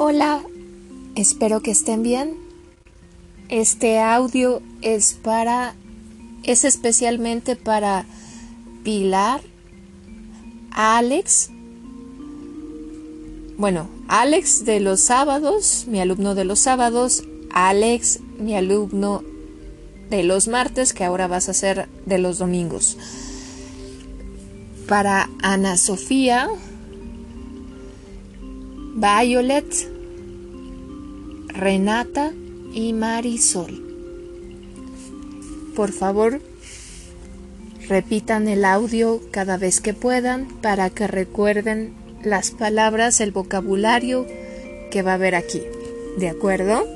Hola, espero que estén bien. Este audio es para es especialmente para Pilar, Alex. Bueno, Alex de los sábados, mi alumno de los sábados, Alex, mi alumno de los martes, que ahora vas a ser de los domingos. Para Ana Sofía, Violet, Renata y Marisol. Por favor, repitan el audio cada vez que puedan para que recuerden las palabras, el vocabulario que va a haber aquí. ¿De acuerdo?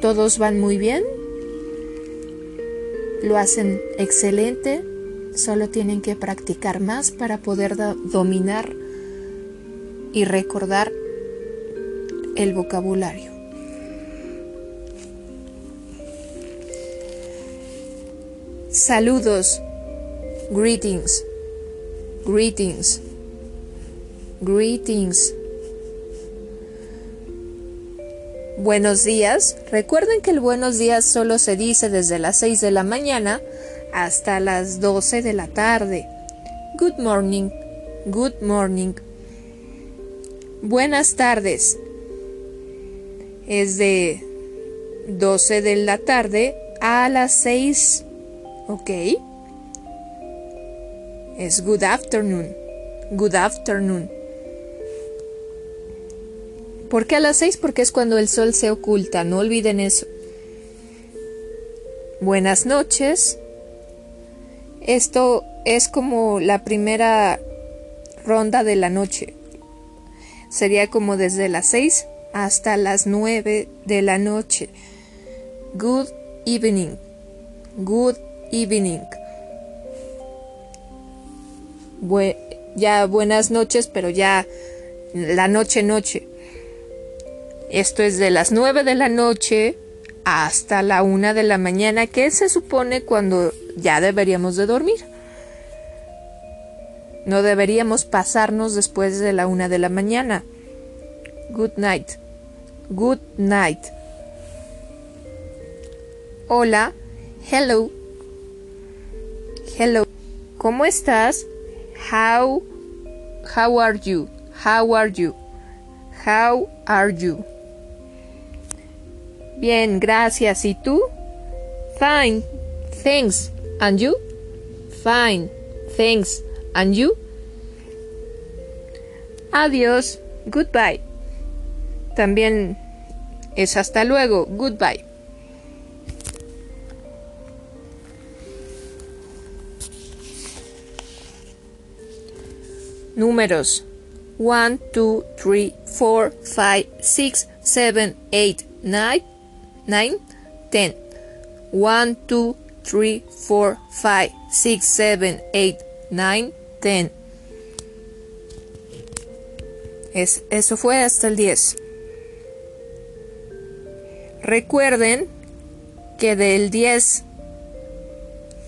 Todos van muy bien. Lo hacen excelente. Solo tienen que practicar más para poder dominar y recordar el vocabulario. Saludos. Greetings. Greetings. Greetings. Buenos días. Recuerden que el buenos días solo se dice desde las 6 de la mañana hasta las 12 de la tarde. Good morning. Good morning. Buenas tardes. Es de 12 de la tarde a las 6. ¿Ok? Es good afternoon. Good afternoon. ¿Por qué a las 6? Porque es cuando el sol se oculta. No olviden eso. Buenas noches. Esto es como la primera ronda de la noche. Sería como desde las 6 hasta las 9 de la noche. Good evening. Good evening. ya buenas noches, pero ya la noche noche. Esto es de las 9 de la noche hasta la 1 de la mañana, que se supone cuando ya deberíamos de dormir. No deberíamos pasarnos después de la una de la mañana. Good night. Good night. Hola. Hello. Hello. ¿Cómo estás? How How are you? How are you? How are you? Bien, gracias. ¿Y tú? Fine. Thanks. And you? Fine. Thanks. And you? Adiós. Goodbye. También es hasta luego. Goodbye. Números 1, 2, 3, 4, 5, 6, 7, 8, 9, 9, 10. 1, 2, 3, 4, 5, 6, 7, 8, 9, 10. Es, eso fue hasta el 10. Recuerden que del 10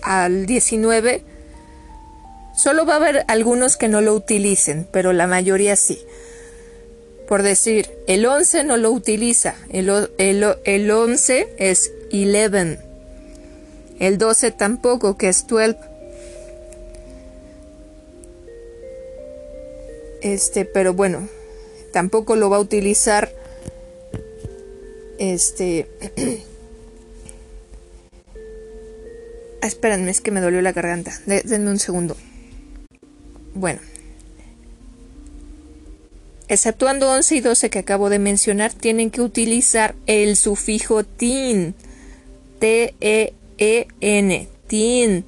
al 19 solo va a haber algunos que no lo utilicen, pero la mayoría sí. Por decir, el 11 no lo utiliza, el, el, el 11 es 11. El 12 tampoco, que es 12. Este, pero bueno, tampoco lo va a utilizar. Este. ah, espérenme, es que me dolió la garganta. denme un segundo. Bueno. Exceptuando 11 y 12 que acabo de mencionar, tienen que utilizar el sufijo tin. T-E e-N, teen,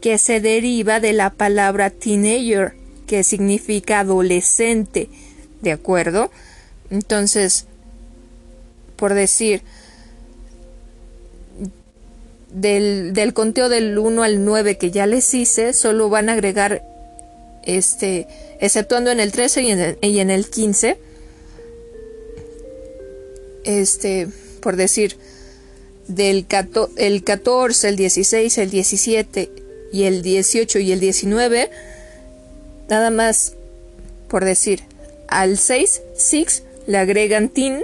que se deriva de la palabra teenager, que significa adolescente, ¿de acuerdo? Entonces, por decir, del, del, conteo del 1 al 9 que ya les hice, solo van a agregar, este, exceptuando en el 13 y en el, y en el 15, este, por decir, del el 14, el 16, el 17 y el 18 y el 19, nada más por decir, al 6, 6, le agregan tin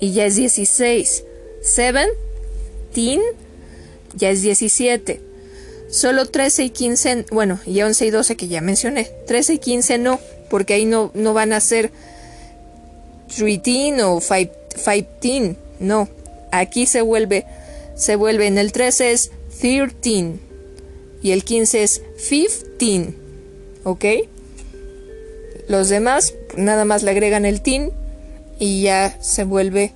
y ya es 16. 7, tin, ya es 17. Solo 13 y 15, bueno, y 11 y 12 que ya mencioné. 13 y 15 no, porque ahí no, no van a ser 13 o 15, no. Aquí se vuelve, se vuelve en el 13 es 13 y el 15 es 15, ¿ok? Los demás nada más le agregan el tin y ya se vuelve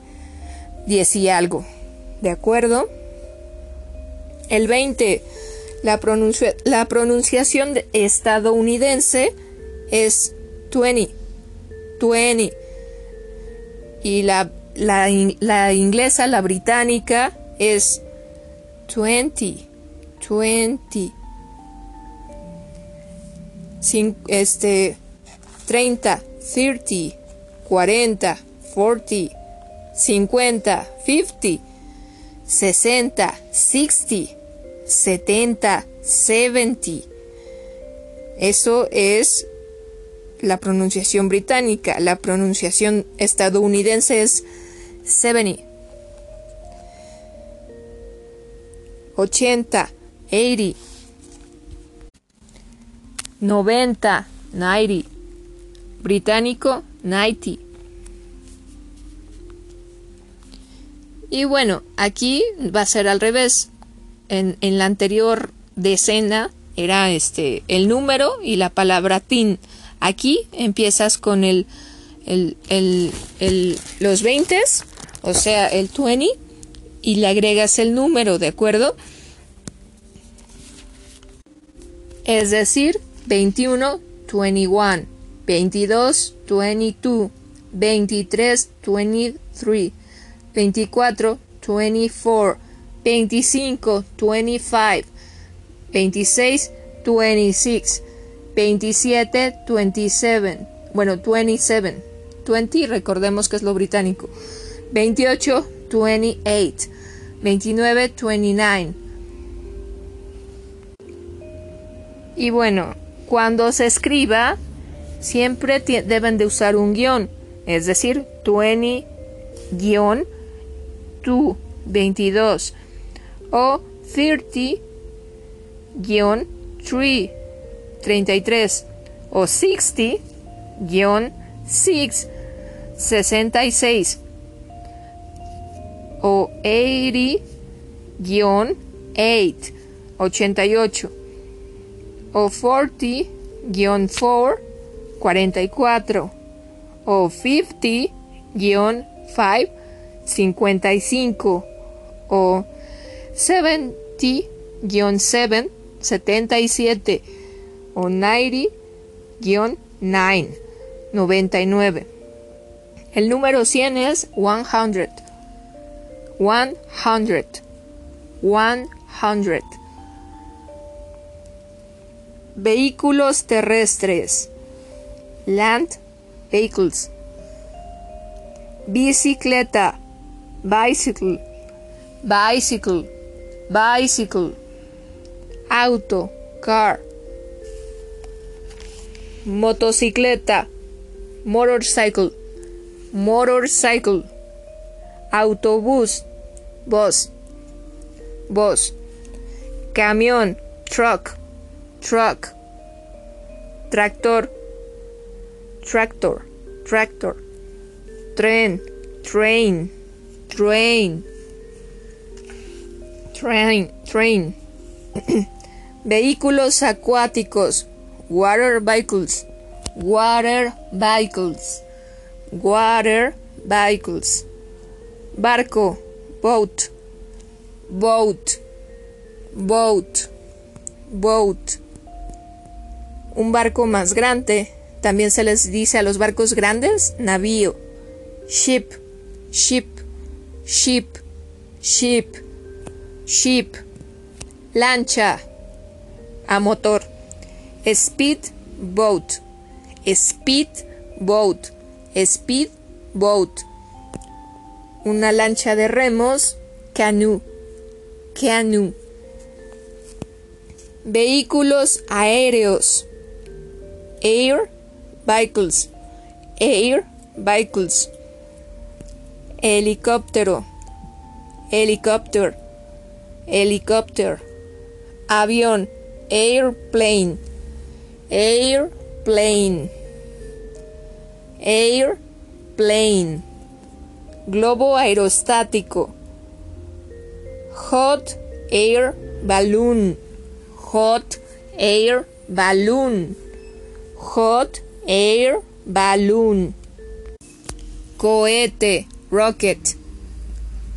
10 y algo, ¿de acuerdo? El 20, la, pronunciación estadounidense es 20, 20. Y la, la, inglesa, la británica, es 20, 20. Sin, este, 30, 30, 40, 40, 50, 50, 60, 60, 70, 70. Eso es la pronunciación británica. La pronunciación estadounidense es 70. 80, 80. 90, 90. Británico, 90. Y bueno, aquí va a ser al revés. En, en la anterior decena era este el número y la palabra tin. Aquí empiezas con el, el, el, el los 20, o sea, el 20, y le agregas el número, ¿de acuerdo? Es decir, 21, 21, 22, 22, 23, 23, 24, 24, 25, 25, 26, 26, 27, 27, bueno, 27, 20, recordemos que es lo británico, 28, 28, 29, 29. Y bueno, cuando se escriba, siempre deben de usar un guion, es decir, 20 guion 2, 22 o 30 guion 3, 33 o 60 guion 6, 66 o 80 guion 8, 88 o 40 guion 4, 44 o 50 guion 5, 55 o 70 7, 77 o 90 9, 99. El número 100 es 100. 100. 100. Vehículos terrestres. Land vehicles. Bicicleta. Bicycle. Bicycle. Bicycle. Auto. Car. Motocicleta. Motorcycle. Motorcycle. Autobús. Bus. Bus. Camión. Truck. Truck. Tractor. Tractor. Tractor. Tren. Train. Train. Train. Train. Vehículos acuáticos. Water vehicles. Water vehicles. Water vehicles. Barco. Boat. Boat. Boat. Boat. Un barco más grande. También se les dice a los barcos grandes navío. Ship. Ship. Ship. Ship. Ship. Lancha. A motor. Speed boat. Speed boat. Speed boat. Una lancha de remos. Canoe. Canoe. Vehículos aéreos. Air vehicles. Air, vehicles. Helicóptero, helicopter, helicopter. Avión, airplane, airplane, airplane. Globo aerostático, hot air balloon, hot air balloon, hot air balloon. Cohete, rocket,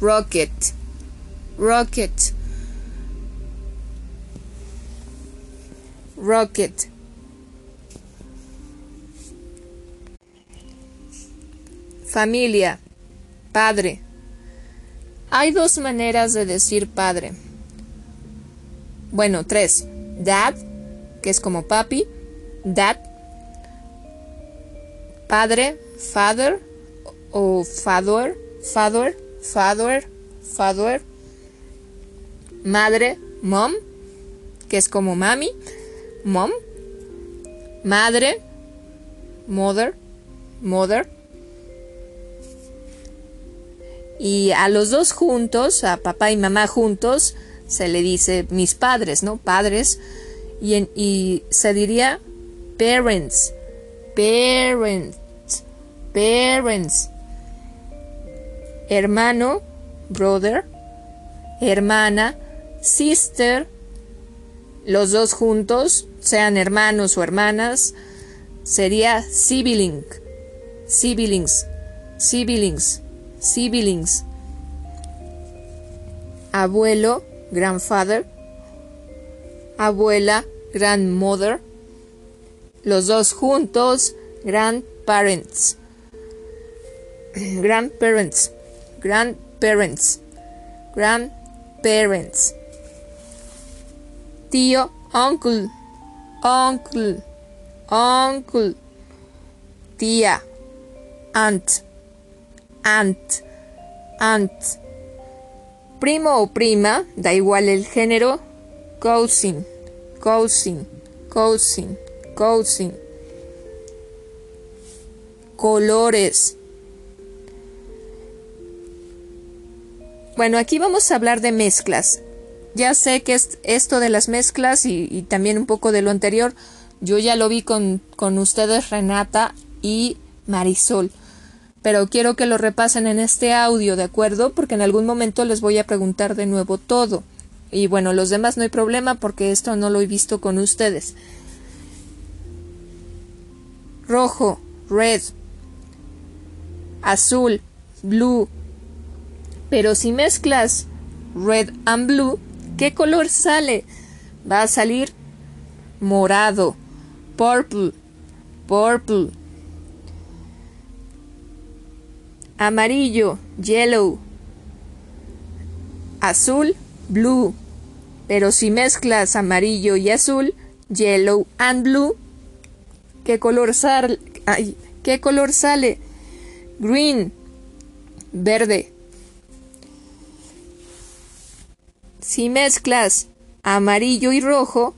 rocket, rocket, rocket. Familia, padre. Hay dos maneras de decir padre. Bueno, tres. Dad, que es como papi. Dad. Padre, father o father, father, father, father. Madre, mom, que es como mami. Mom. Madre, mother, mother. Y a los dos juntos, a papá y mamá juntos, se le dice mis padres, ¿no? Padres. Y, y se diría parents, parents, parents. Hermano, brother. Hermana, sister. Los dos juntos, sean hermanos o hermanas, sería sibling, siblings, siblings, siblings. Abuelo, grandfather, abuela, grandmother, los dos juntos, grandparents, grandparents, grandparents, grandparents, tío, uncle, uncle, uncle, tía, aunt, aunt, aunt. Primo o prima, da igual el género, cousin, cousin, cousin, cousin. Colores. Bueno, aquí vamos a hablar de mezclas. Ya sé que es esto de las mezclas y, también un poco de lo anterior, yo ya lo vi con, con ustedes Renata y Marisol pero quiero que lo repasen en este audio, ¿de acuerdo? Porque en algún momento les voy a preguntar de nuevo todo. Y bueno, los demás no hay problema porque esto no lo he visto con ustedes. Rojo, red. Azul, blue. Pero si mezclas red and blue, ¿qué color sale? Va a salir morado, purple, purple amarillo, yellow, azul, blue. Pero si mezclas amarillo y azul, yellow and blue, ¿qué color, sale? ¿qué color sale? Green, verde. Si mezclas amarillo y rojo,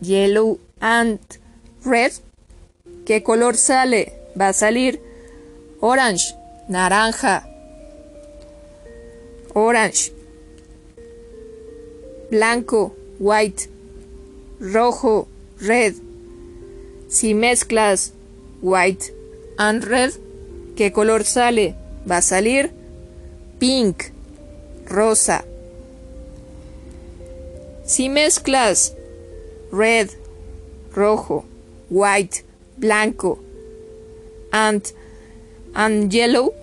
yellow and red, ¿qué color sale? Va a salir orange naranja, orange, blanco, white, rojo, red. Si mezclas white and red, ¿qué color sale? Va a salir pink, rosa. Si mezclas red, rojo, white, blanco, and, and yellow,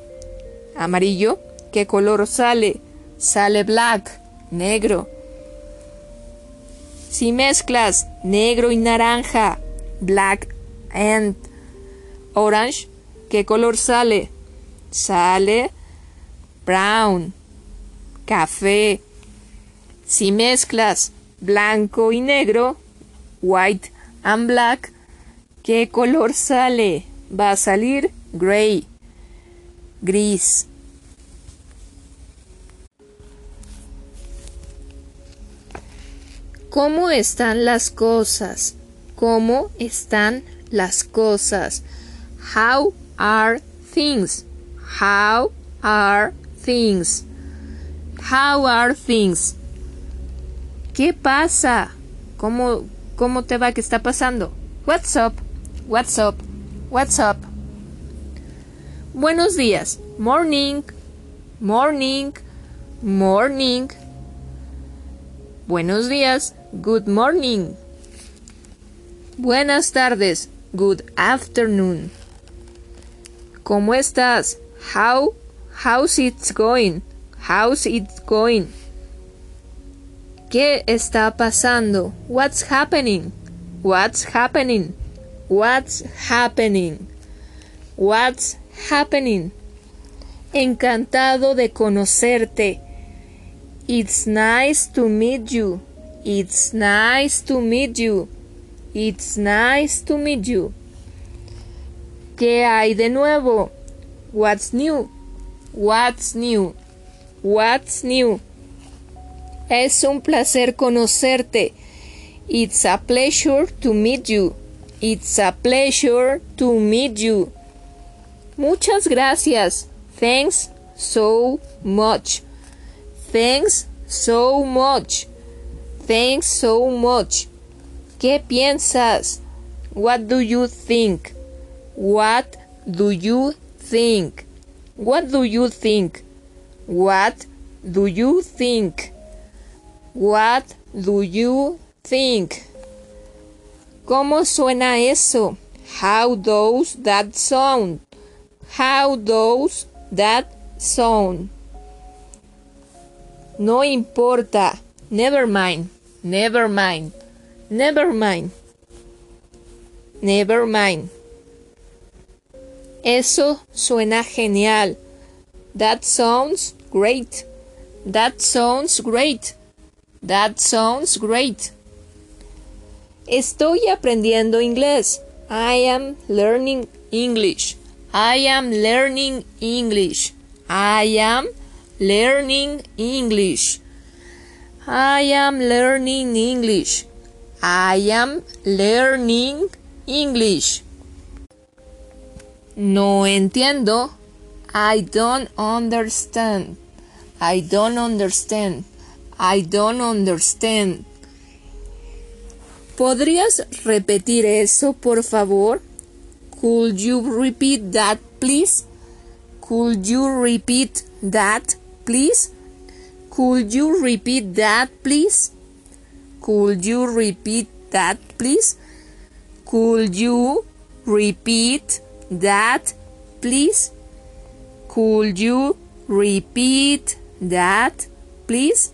amarillo, ¿qué color sale? Sale black, negro. Si mezclas negro y naranja, black and orange, ¿qué color sale? Sale brown, café. Si mezclas blanco y negro, white and black, ¿qué color sale? Va a salir gray gris. ¿Cómo están las cosas? ¿Cómo están las cosas? How are things? How are things? How are things? ¿Qué pasa? ¿Cómo, cómo te va? ¿Qué está pasando? What's up? What's up? What's up? Buenos días. Morning. Morning. Morning. Buenos días. Good morning. Buenas tardes. Good afternoon. ¿Cómo estás? How how's it going? How's it going? ¿Qué está pasando? What's happening? What's happening? What's happening? What's happening? Encantado de conocerte. It's nice to meet you. It's nice to meet you. It's nice to meet you. ¿Qué hay de nuevo? What's new? What's new? What's new? Es un placer conocerte. It's a pleasure to meet you. It's a pleasure to meet you. Muchas gracias. Thanks so much. Thanks so much. Thanks so much. ¿Qué piensas? What do you think? What do you think? What do you think? What do you think? What do you think? ¿Cómo suena eso? How does that sound? How does that sound? No importa. Never mind. Never mind. Never mind. Never mind. Eso suena genial. That sounds great. That sounds great. That sounds great. Estoy aprendiendo inglés. I am learning English. I am learning English. I am learning English. I am learning English. I am learning English. No entiendo. I don't understand. I don't understand. I don't understand. ¿Podrías repetir eso, por favor? Could you repeat that, please? Could you repeat that, please? Could you repeat that, please? Could you repeat that, please? Could you repeat that, please? Could you repeat that, please?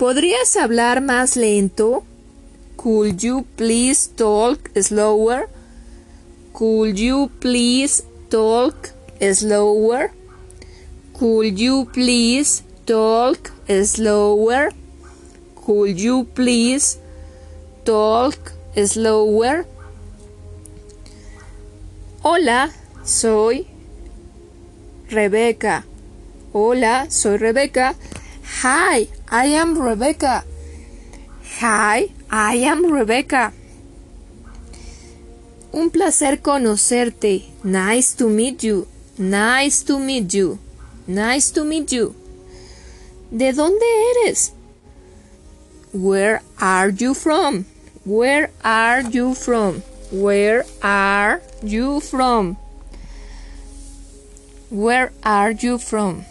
¿Podrías hablar más lento? Could you please talk slower? Could you please talk slower? Could you please talk slower? Could you please talk slower? Hola, soy Rebecca. Hola, soy Rebecca. Hi, I am Rebecca. Hi, I am Rebecca. Un placer conocerte. Nice to meet you. Nice to meet you. Nice to meet you. ¿De dónde eres? Where are you from? Where are you from? Where are you from? Where are you from?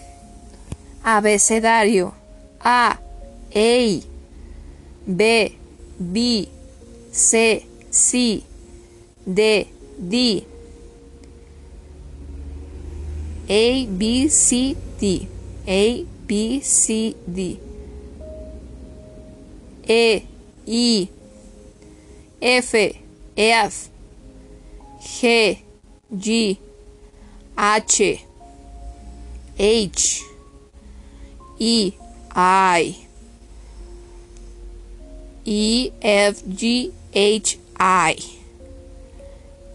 Abecedario. A, A, B, B, C, C, D, D. A, B, C, D. A, B, C, D. E, I, F, F, G, G, H, H, E, I, E, F, G, H, I,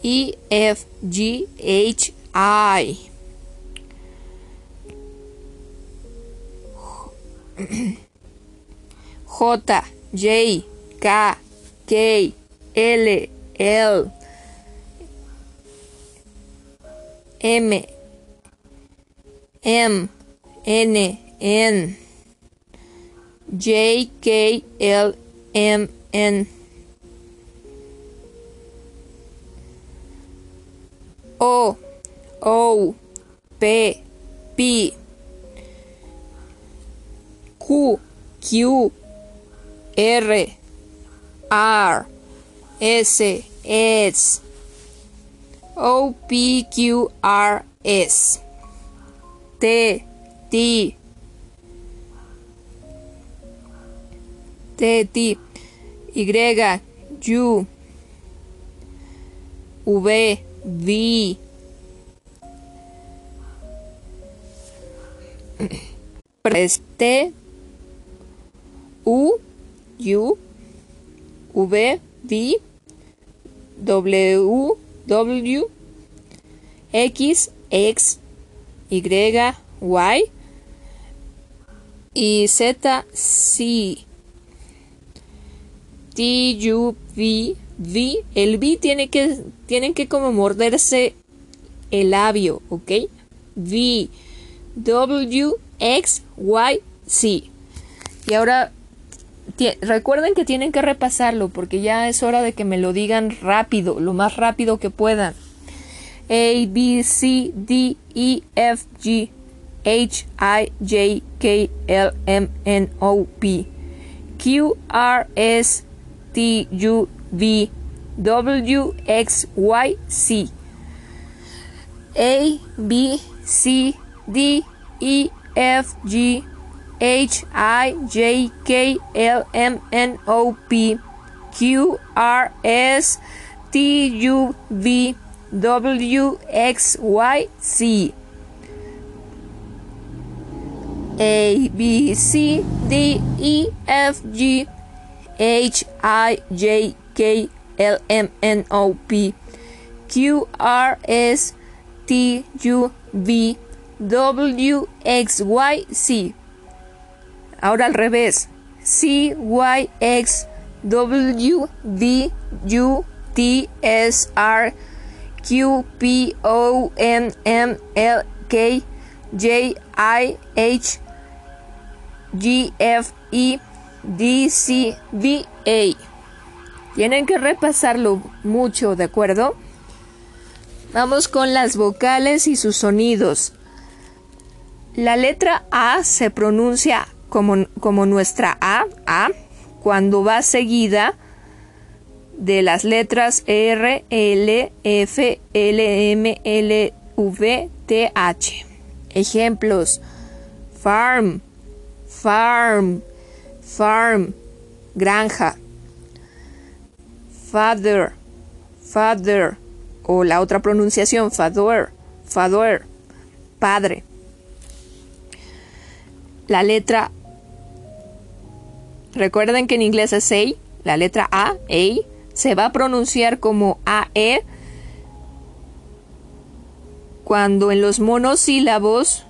E, F, G, H, I. J, J, K, K, L, L, M M N N. J K L M N. O. O. P. P. Q. Q. R. R. S. S. O. P. Q. R. S. T. T T T Y U V V T U U V V W W X X Y Y y Z C T U V V el V tiene que tienen que como morderse el labio, ¿ok? V W X Y C y ahora recuerden que tienen que repasarlo porque ya es hora de que me lo digan rápido, lo más rápido que puedan. A, B, C, D, E, F, G, H, I, J, K, L, M, N, O, P, Q, R, S, T, U, V, W, X, Y, C. A, B, C, D, E, F, G, H I J K L M N O P Q R S T U V W X Y Z A B C D E F G H I J K L M N O P Q R S T U V W X Y Z Ahora al revés. C, Y, X, W, V, U, T, S, R, Q, P, O, N, M, L, K, J, I, H, G, F, E, D, C, V, A. Tienen que repasarlo mucho, ¿de acuerdo? Vamos con las vocales y sus sonidos. La letra A se pronuncia como, nuestra A, A, cuando va seguida de las letras R, L, F, L, M, L, V, T, H. Ejemplos: farm, farm, farm, granja. Father, father, o la otra pronunciación, father, father, padre. La letra Recuerden que en inglés es A, la letra A, A, se va a pronunciar como AE cuando en los monosílabos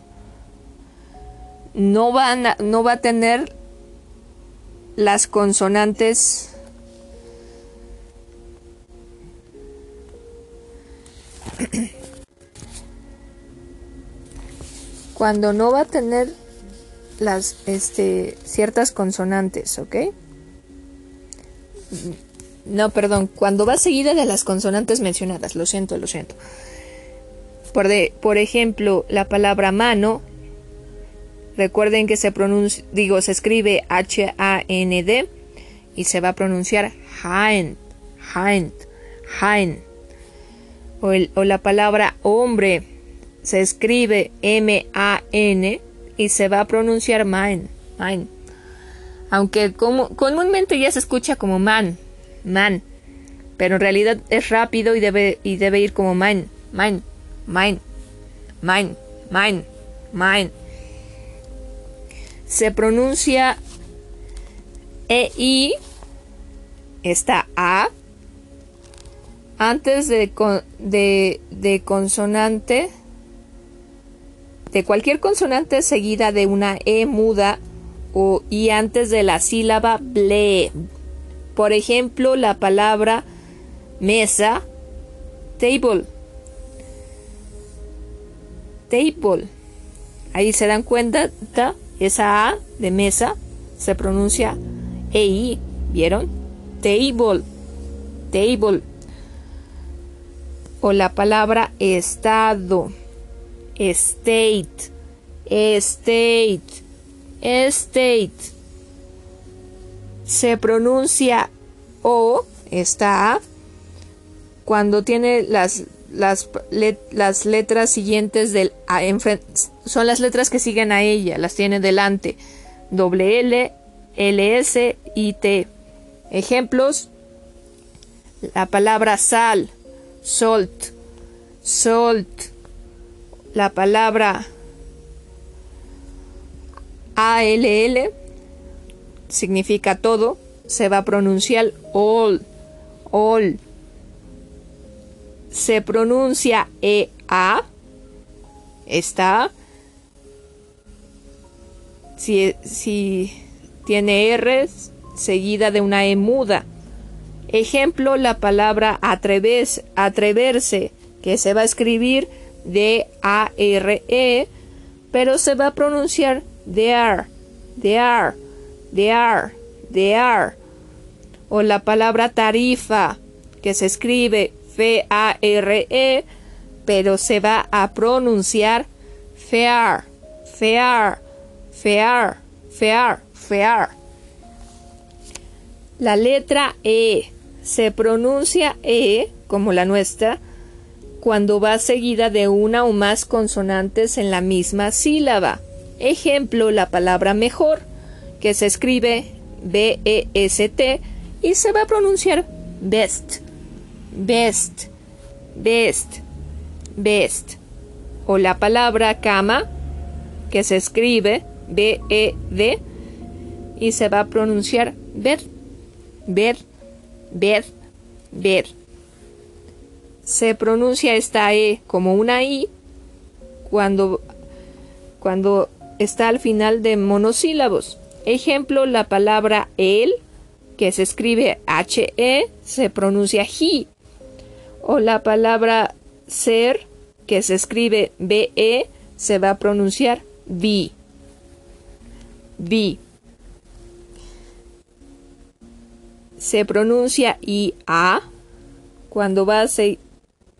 no, van no va a tener las consonantes cuando no va a tener las este, ciertas consonantes, ¿ok? No, perdón, cuando va seguida de las consonantes mencionadas, lo siento, lo siento. Por, de, por ejemplo, la palabra mano, recuerden que se pronuncia, digo, se escribe H-A-N-D y se va a pronunciar Hand, Hand, Hand. O, o la palabra hombre se escribe M-A-N y se va a pronunciar man, man. Aunque comúnmente ya se escucha como man, man, pero en realidad es rápido y debe, y debe ir como man, man, man, man, man, man. Se pronuncia EI, esta A, antes de, de, de consonante de cualquier consonante seguida de una E muda o y antes de la sílaba ble. Por ejemplo, la palabra mesa, table. table. Ahí se dan cuenta, esa A de mesa se pronuncia EI, ¿vieron? Table, table. O la palabra estado, state, state, state. Se pronuncia O, esta A, cuando tiene las las, las letras siguientes del son las letras que siguen a ella, las tiene delante. Doble L, LS y T. Ejemplos: la palabra sal, salt, salt. La palabra ALL significa todo, se va a pronunciar all, all se pronuncia EA, está. Si, si tiene R seguida de una E muda. Ejemplo, la palabra atreverse, que se va a escribir D-A-R-E, pero se va a pronunciar there, there, there, there. O la palabra tarifa, que se escribe F-A-R-E, pero se va a pronunciar fair, fair, fair, fair, fair. La letra E se pronuncia E como la nuestra cuando va seguida de una o más consonantes en la misma sílaba. Ejemplo, la palabra mejor, que se escribe B-E-S-T y se va a pronunciar best best, best, best. O la palabra cama, que se escribe B-E-D y se va a pronunciar ver, ver, ver, ver. Se pronuncia esta E como una I cuando, cuando está al final de monosílabos. Ejemplo, la palabra el, que se escribe H-E, se pronuncia he o la palabra ser, que se escribe BE, se va a pronunciar B. B. Se pronuncia IA cuando va,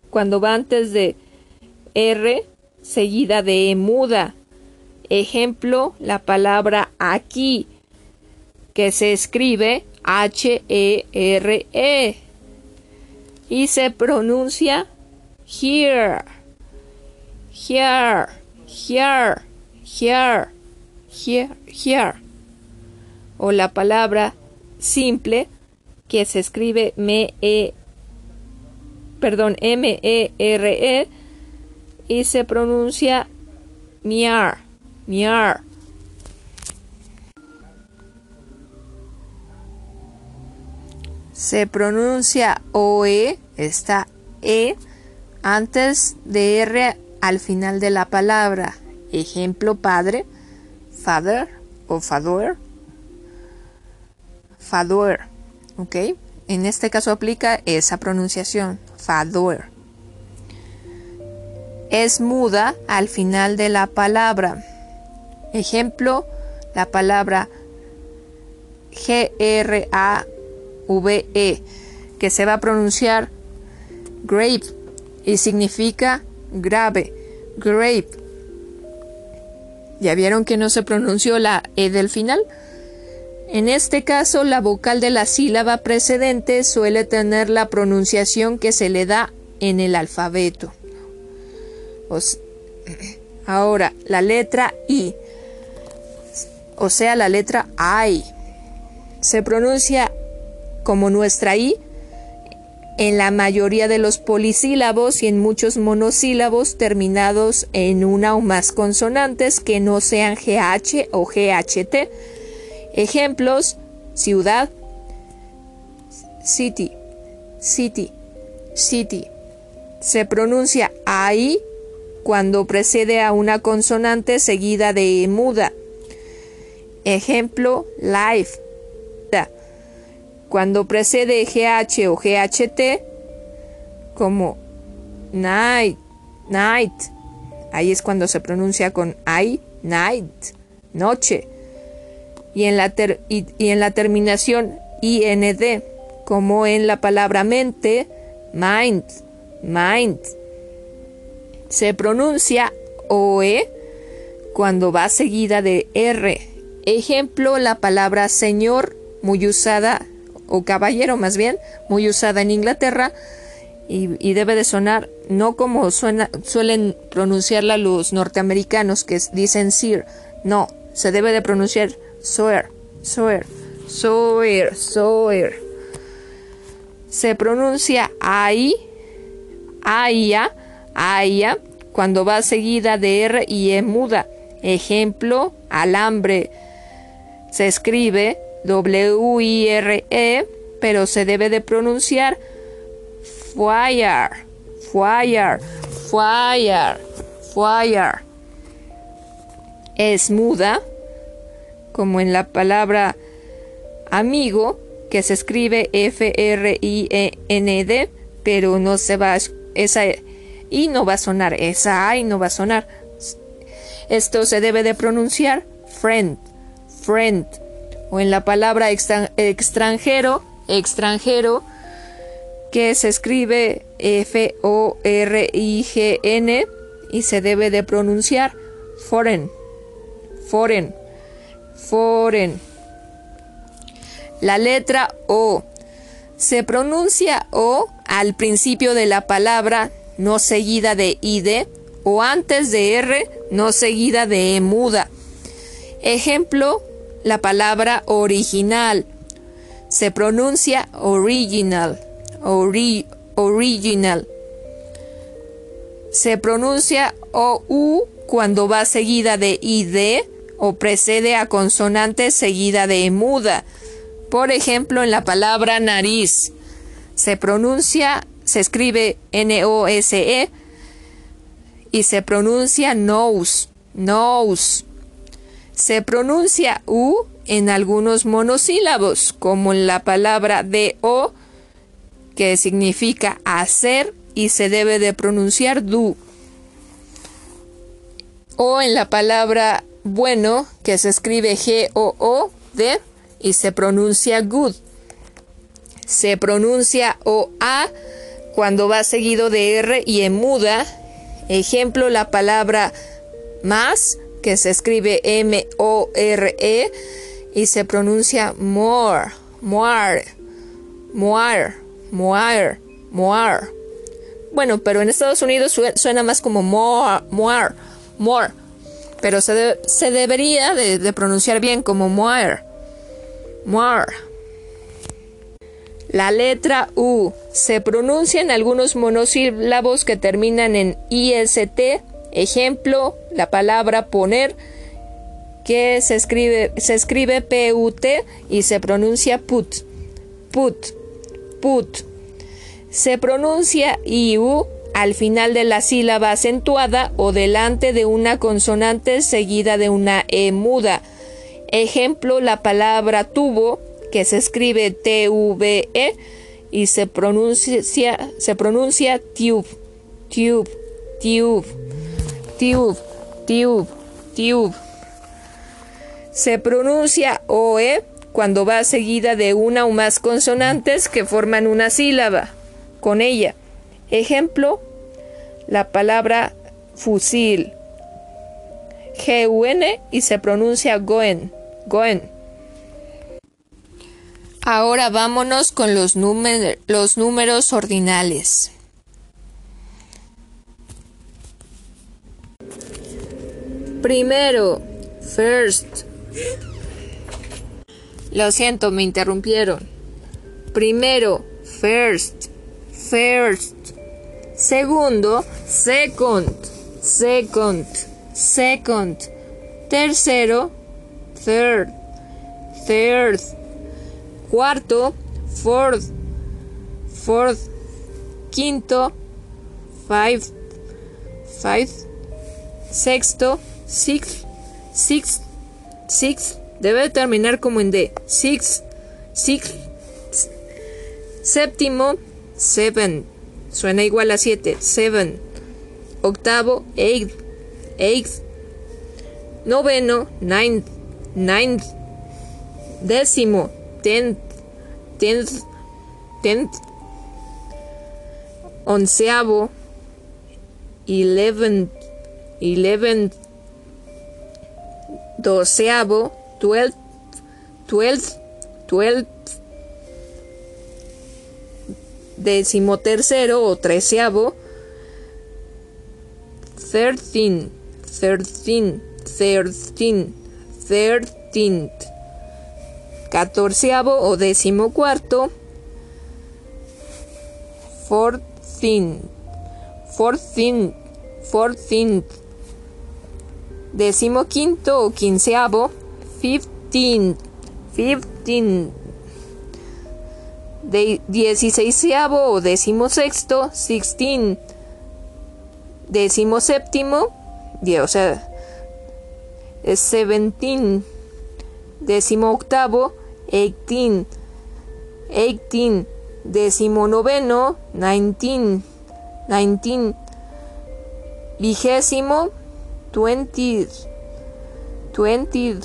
cuando va antes de R seguida de E muda. Ejemplo, la palabra aquí, que se escribe H-E-R-E. -E. e y se pronuncia here, here, here, here, here, here. O la palabra simple que se escribe m e perdón, M E R E y se pronuncia miar, miar. Se pronuncia OE, está E, antes de R al final de la palabra. Ejemplo padre, father o father. Father, ¿ok? En este caso aplica esa pronunciación, father. Es muda al final de la palabra. Ejemplo, la palabra G-R-A V-E, que se va a pronunciar grape y significa grave, grape. ¿Ya vieron que no se pronunció la E del final? En este caso, la vocal de la sílaba precedente suele tener la pronunciación que se le da en el alfabeto. ahora, la letra I, o sea, la letra I, se pronuncia como nuestra I, en la mayoría de los polisílabos y en muchos monosílabos terminados en una o más consonantes que no sean GH o GHT. Ejemplos, ciudad, city, city, city. Se pronuncia AI cuando precede a una consonante seguida de muda. Ejemplo, life, cuando precede GH o GHT, como night, night, Ahí es cuando se pronuncia con I, night, noche. Y en la, y en la terminación IND, como en la palabra mente, mind, mind. Se pronuncia OE cuando va seguida de R. Ejemplo, la palabra señor, muy usada, o caballero más bien, muy usada en Inglaterra, y, debe de sonar no como suelen pronunciarla los norteamericanos que dicen sir, no, se debe de pronunciar sir, sir, sir, sir. Se pronuncia ahí, aya, aya, cuando va seguida de R y E muda. Ejemplo, alambre. Se escribe W-I-R-E, pero se debe de pronunciar fire, fire, fire, fire. Es muda, como en la palabra amigo, que se escribe F-R-I-E-N-D, pero no se va, esa I no va a sonar, esa I no va a sonar. Esto se debe de pronunciar friend, friend. O en la palabra extranjero, extranjero, que se escribe F-O-R-I-G-N y se debe de pronunciar foreign, foreign, foreign. La letra O se pronuncia O al principio de la palabra, no seguida de ID, o antes de R, no seguida de E muda. Ejemplo, la palabra original se pronuncia original original. Se pronuncia OU cuando va seguida de ID o precede a consonante seguida de muda. Por ejemplo, en la palabra nariz se pronuncia, se escribe N-O-S-E y se pronuncia nose, nose. Se pronuncia U en algunos monosílabos, como en la palabra de O que significa hacer y se debe de pronunciar do. O en la palabra bueno, que se escribe G-O-O-D y se pronuncia good. Se pronuncia O-A cuando va seguido de R y en muda. Ejemplo, la palabra más, que se escribe M-O-R-E y se pronuncia more, more, more. Moar, Moar. Bueno, pero en Estados Unidos suena más como Moar, Moar, Moar. Pero se, se debería de, pronunciar bien como Moar, Moar. La letra U se pronuncia en algunos monosílabos que terminan en IST. Ejemplo, la palabra poner, que se escribe, se escribe P-U-T y se pronuncia put. Put put. Se pronuncia IU al final de la sílaba acentuada o delante de una consonante seguida de una E muda. Ejemplo, la palabra tubo, que se escribe T-V-E y se pronuncia, se pronuncia tube, tube, tube, tube, tube, tube. Se pronuncia OE cuando va seguida de una o más consonantes que forman una sílaba con ella. Ejemplo, la palabra fusil. G-U-N y se pronuncia goen. Goen. Ahora vámonos con los, los números ordinales. Primero, first. Lo siento, me interrumpieron. Primero, first, first. Segundo, second, second, second. Tercero, third, third. Cuarto, fourth, fourth. Quinto, five, five. Sexto, sixth, sixth, sixth. Debe terminar como en D. Six. Six. Séptimo. Seven. Suena igual a siete. Seven. Octavo. Eight. eighth, noveno, ninth, ninth, décimo, tenth, tenth, tenth, onceavo, eleventh, eleventh, doceavo, twelfth, twelfth, twelfth, decimotercero o treceavo, thirteen, thirteen, thirteen, thirteenth, catorceavo o decimocuarto, fourteen, fourteen, fourteenth, decimoquinto o quinceavo, fifteen, fifteen, de dieciséisavo o decimosexto, sixteen, decimoséptimo, o sea, seventeen, décimo octavo, eighteen, eighteen, décimo noveno, nineteen, nineteen, vigésimo, twenty, twenty,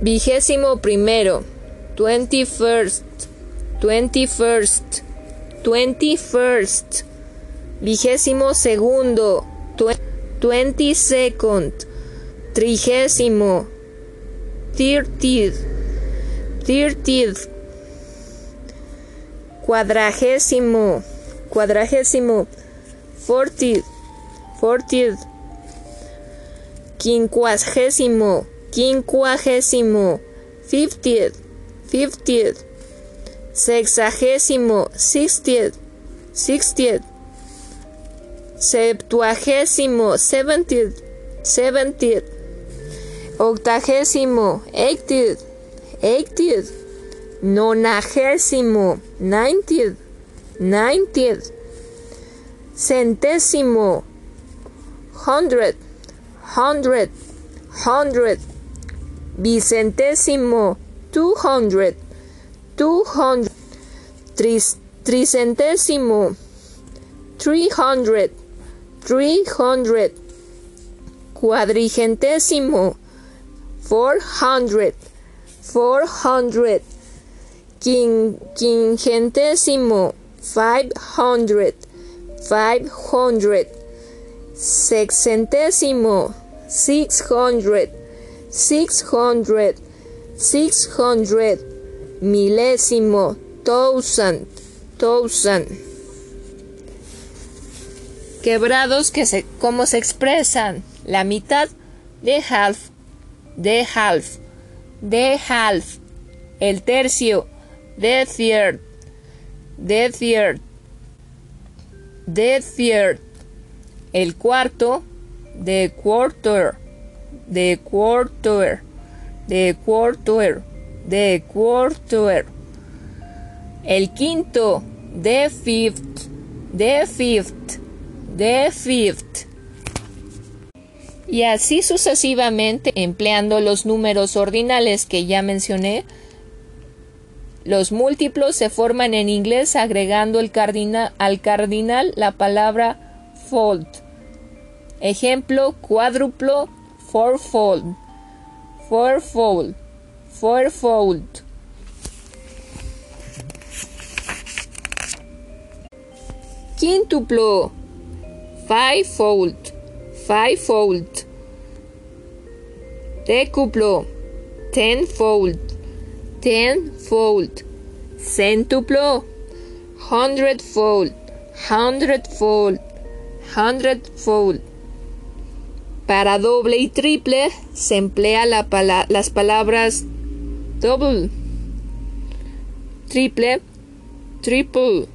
vigésimo primero, twenty first, twenty first, twenty first, vigésimo segundo, twenty second, trigésimo, thirtieth, thirtieth, cuadragésimo, cuadragésimo, fortieth, fortieth, quincuagésimo, quincuagésimo, fiftieth, fiftieth, sexagésimo, sixtieth, sixtieth, septuagésimo, seventieth, seventieth, octagésimo, eightieth, eightieth, nonagésimo, ninetieth, ninetieth, centésimo, hundred, hundred, hundred, vicentésimo, two hundred, two hundred, tris, tricentésimo, three hundred, three hundred, cuadrigentésimo, four hundred, four hundred, quin, quingentésimo, five hundred, five hundred, sexentésimo, six hundred, six hundred, six hundred, milésimo, thousand, thousand. Quebrados que se, ¿cómo se expresan? La mitad de half, de half, de half. El tercio, de third, de third, de third. El cuarto, de quarter, de quarter, de quarter, de quarter. El quinto, de fifth, de fifth, de fifth. Y así sucesivamente, empleando los números ordinales que ya mencioné, los múltiplos se forman en inglés agregando el al cardinal la palabra fold. Ejemplo, cuádruplo, fourfold, fourfold, fourfold. Quíntuplo, fivefold, fivefold. Decuplo, tenfold, tenfold. Centuplo, hundredfold, hundredfold, hundredfold. Para doble y triple se emplea la las palabras double, triple, triple,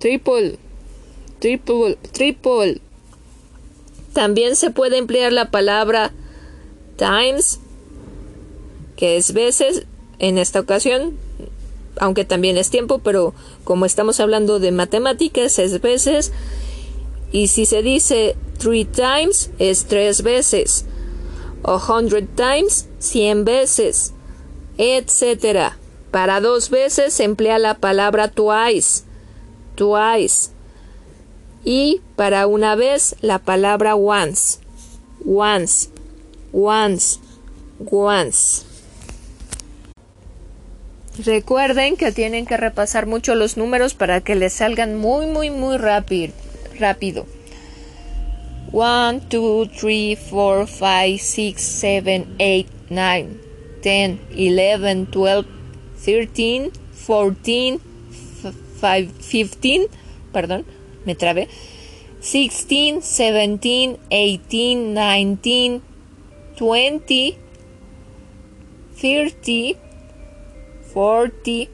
triple, triple, triple. También se puede emplear la palabra times, que es veces, en esta ocasión, aunque también es tiempo, pero como estamos hablando de matemáticas, es veces. Y si se dice three times, es tres veces. O hundred times, cien veces, etcétera. Para dos veces se emplea la palabra twice. Twice. Y para una vez la palabra once. Once. Once. Once. Recuerden que tienen que repasar mucho los números para que les salgan muy, muy, muy rápido. rápido. 1, 2, 3, 4, 5, 6, 7, 8, 9, 10, 11, 12, 13, 14, 15, perdón, me trabé. 16, 17, 18, 19, 20, 30, 40,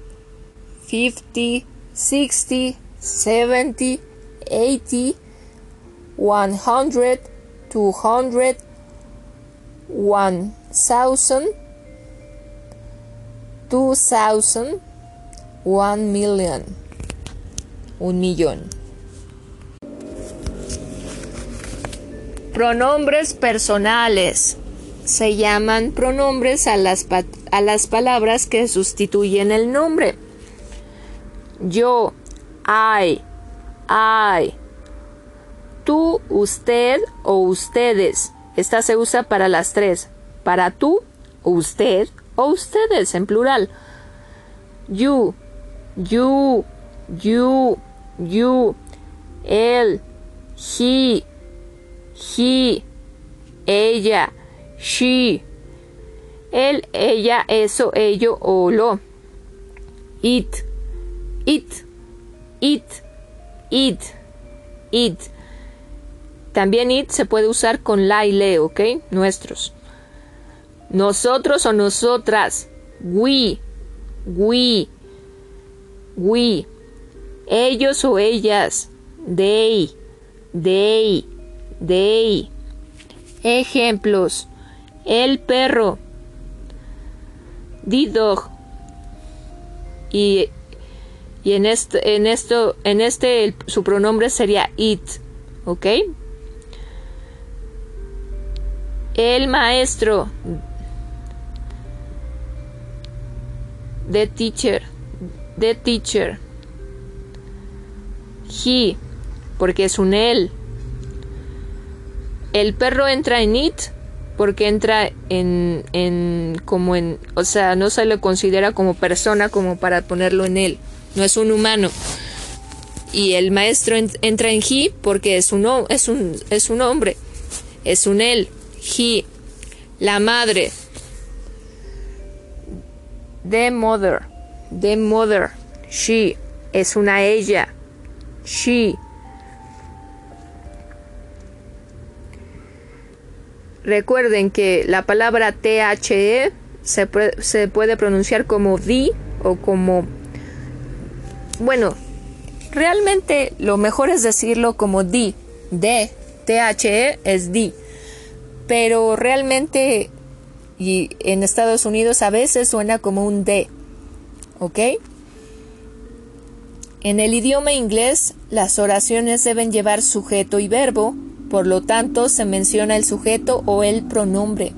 50, 60, 70, 80, 100, 200, 1000, 2000, 1 million, un millón. Pronombres personales. Se llaman pronombres a las, a las palabras que sustituyen el nombre. Yo, I, I. Tú, usted o ustedes. Esta se usa para las tres. Para tú, usted o ustedes en plural. You, you, you, you. Él, he, he, ella, she él, ella, eso, ello o lo. It, it, it, it, it. También it se puede usar con la y le, ¿ok? Nuestros. Nosotros o nosotras. We, we, we. Ellos o ellas. They, they, they. Ejemplos. El perro the dog. Y, y en, este, en esto, en este, su pronombre sería it. ¿Ok? El maestro. The teacher. The teacher. He. Porque es un él. El perro entra en it porque entra en, en como en, o sea, no se lo considera como persona como para ponerlo en él, no es un humano. Y el maestro entra en he porque es un, es un, es un hombre, es un él, he, la madre, the mother, the mother, she, es una ella, she, Recuerden que la palabra THE se, puede pronunciar como di o como... Bueno, realmente lo mejor es decirlo como di. D. THE es di. Pero realmente y en Estados Unidos a veces suena como un D. ¿Ok? En el idioma inglés, las oraciones deben llevar sujeto y verbo por lo tanto, se menciona el sujeto o el pronombre.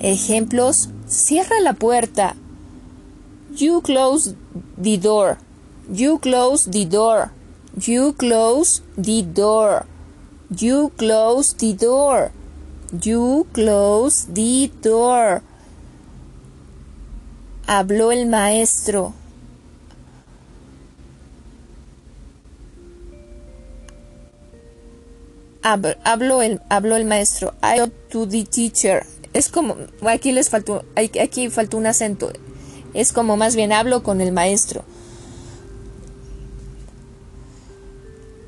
Ejemplos: cierra la puerta. You close the door. You close the door. You close the door. You close the door. You close the door. Habló el maestro. Habló el, habló el maestro. I talk to the teacher. Es como, aquí les faltó, aquí faltó un acento. Es como más bien hablo con el maestro.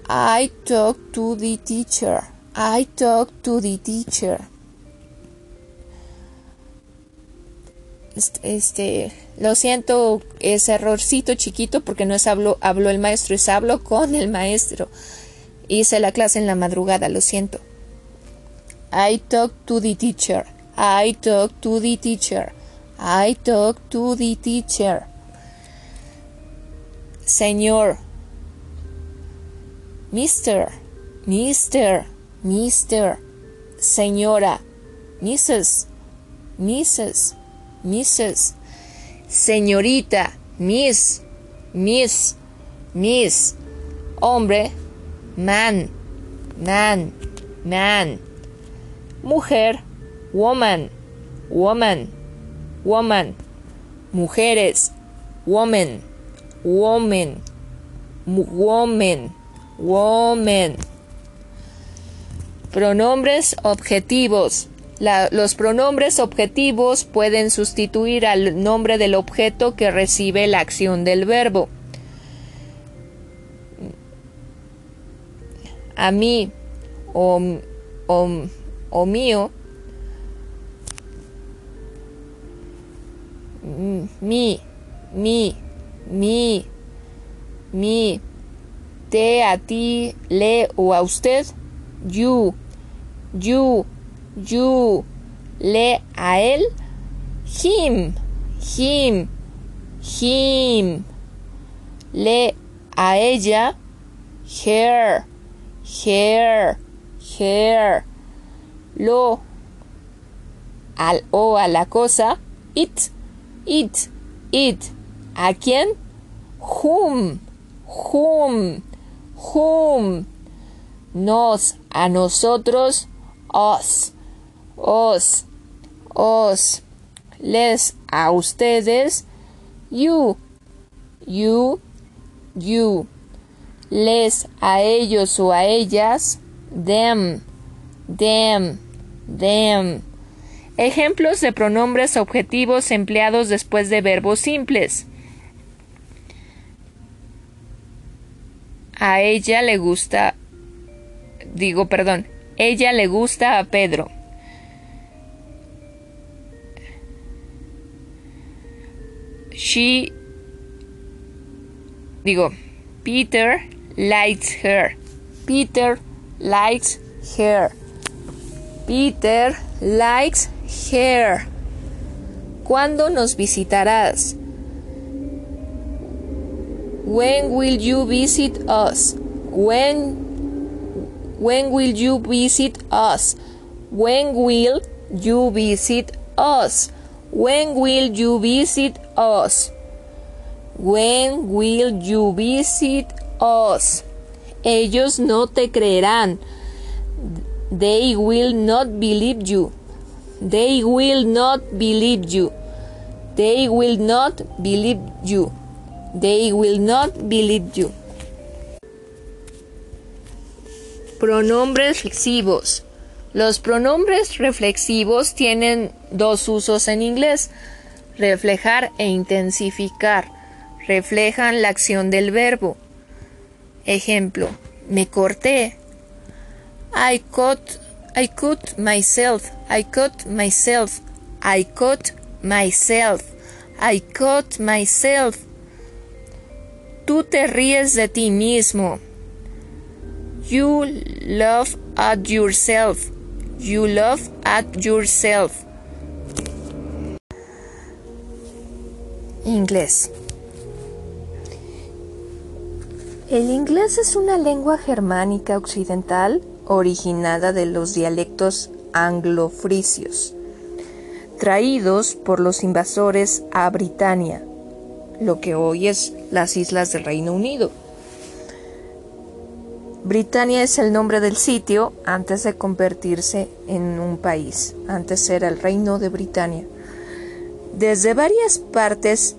I talk to the teacher. I talk to the teacher. Este, este, lo siento, ese errorcito chiquito porque no es hablo, hablo el maestro, es hablo con el maestro. Hice la clase en la madrugada, lo siento. I talk to the teacher. I talk to the teacher. I talk to the teacher. Señor. Mister. Mister. Mister. Señora. Mrs. Mrs. Mrs. señorita, miss, miss, miss, hombre, man, man, man, mujer, woman, woman, woman, mujeres, woman, woman, woman, woman. Pronombres objetivos. los pronombres objetivos pueden sustituir al nombre del objeto que recibe la acción del verbo. A mí o, o mío. Mi, mi, mi, mi. Te, a ti, le o a usted. You you, you, le a él, him, him, him, le a ella, her, her, her, lo. Al o a la cosa, it, it, it, ¿a quién? Whom, whom, whom, nos, a nosotros, os, os, os, les. A ustedes, you, you, you, les a ellos o a ellas, them, them, them. Ejemplos de pronombres objetivos empleados después de verbos simples. A ella le gusta, digo, perdón, ella le gusta a Pedro. She digo, Peter likes her. Peter likes her. Peter likes her. ¿Cuándo nos visitarás? When will you visit us? When when will you visit us? When will you visit us? When will you visit us? When will you visit Ellos no te creerán. They will not believe you. They will not believe you. They will not believe you. They will not believe you. Pronombres reflexivos. Los pronombres reflexivos tienen dos usos en inglés, reflejar e intensificar. Reflejan la acción del verbo. Ejemplo, me corté. I cut, I cut myself, I cut myself, I cut myself, I cut myself. Tú te ríes de ti mismo. You love at yourself. You love at yourself. Inglés. El inglés es una lengua germánica occidental originada de los dialectos anglofrisios, traídos por los invasores a Britania, lo que hoy es las islas del Reino Unido. Britania es el nombre del sitio antes de convertirse en un país. Antes era el reino de Britania. Desde varias partes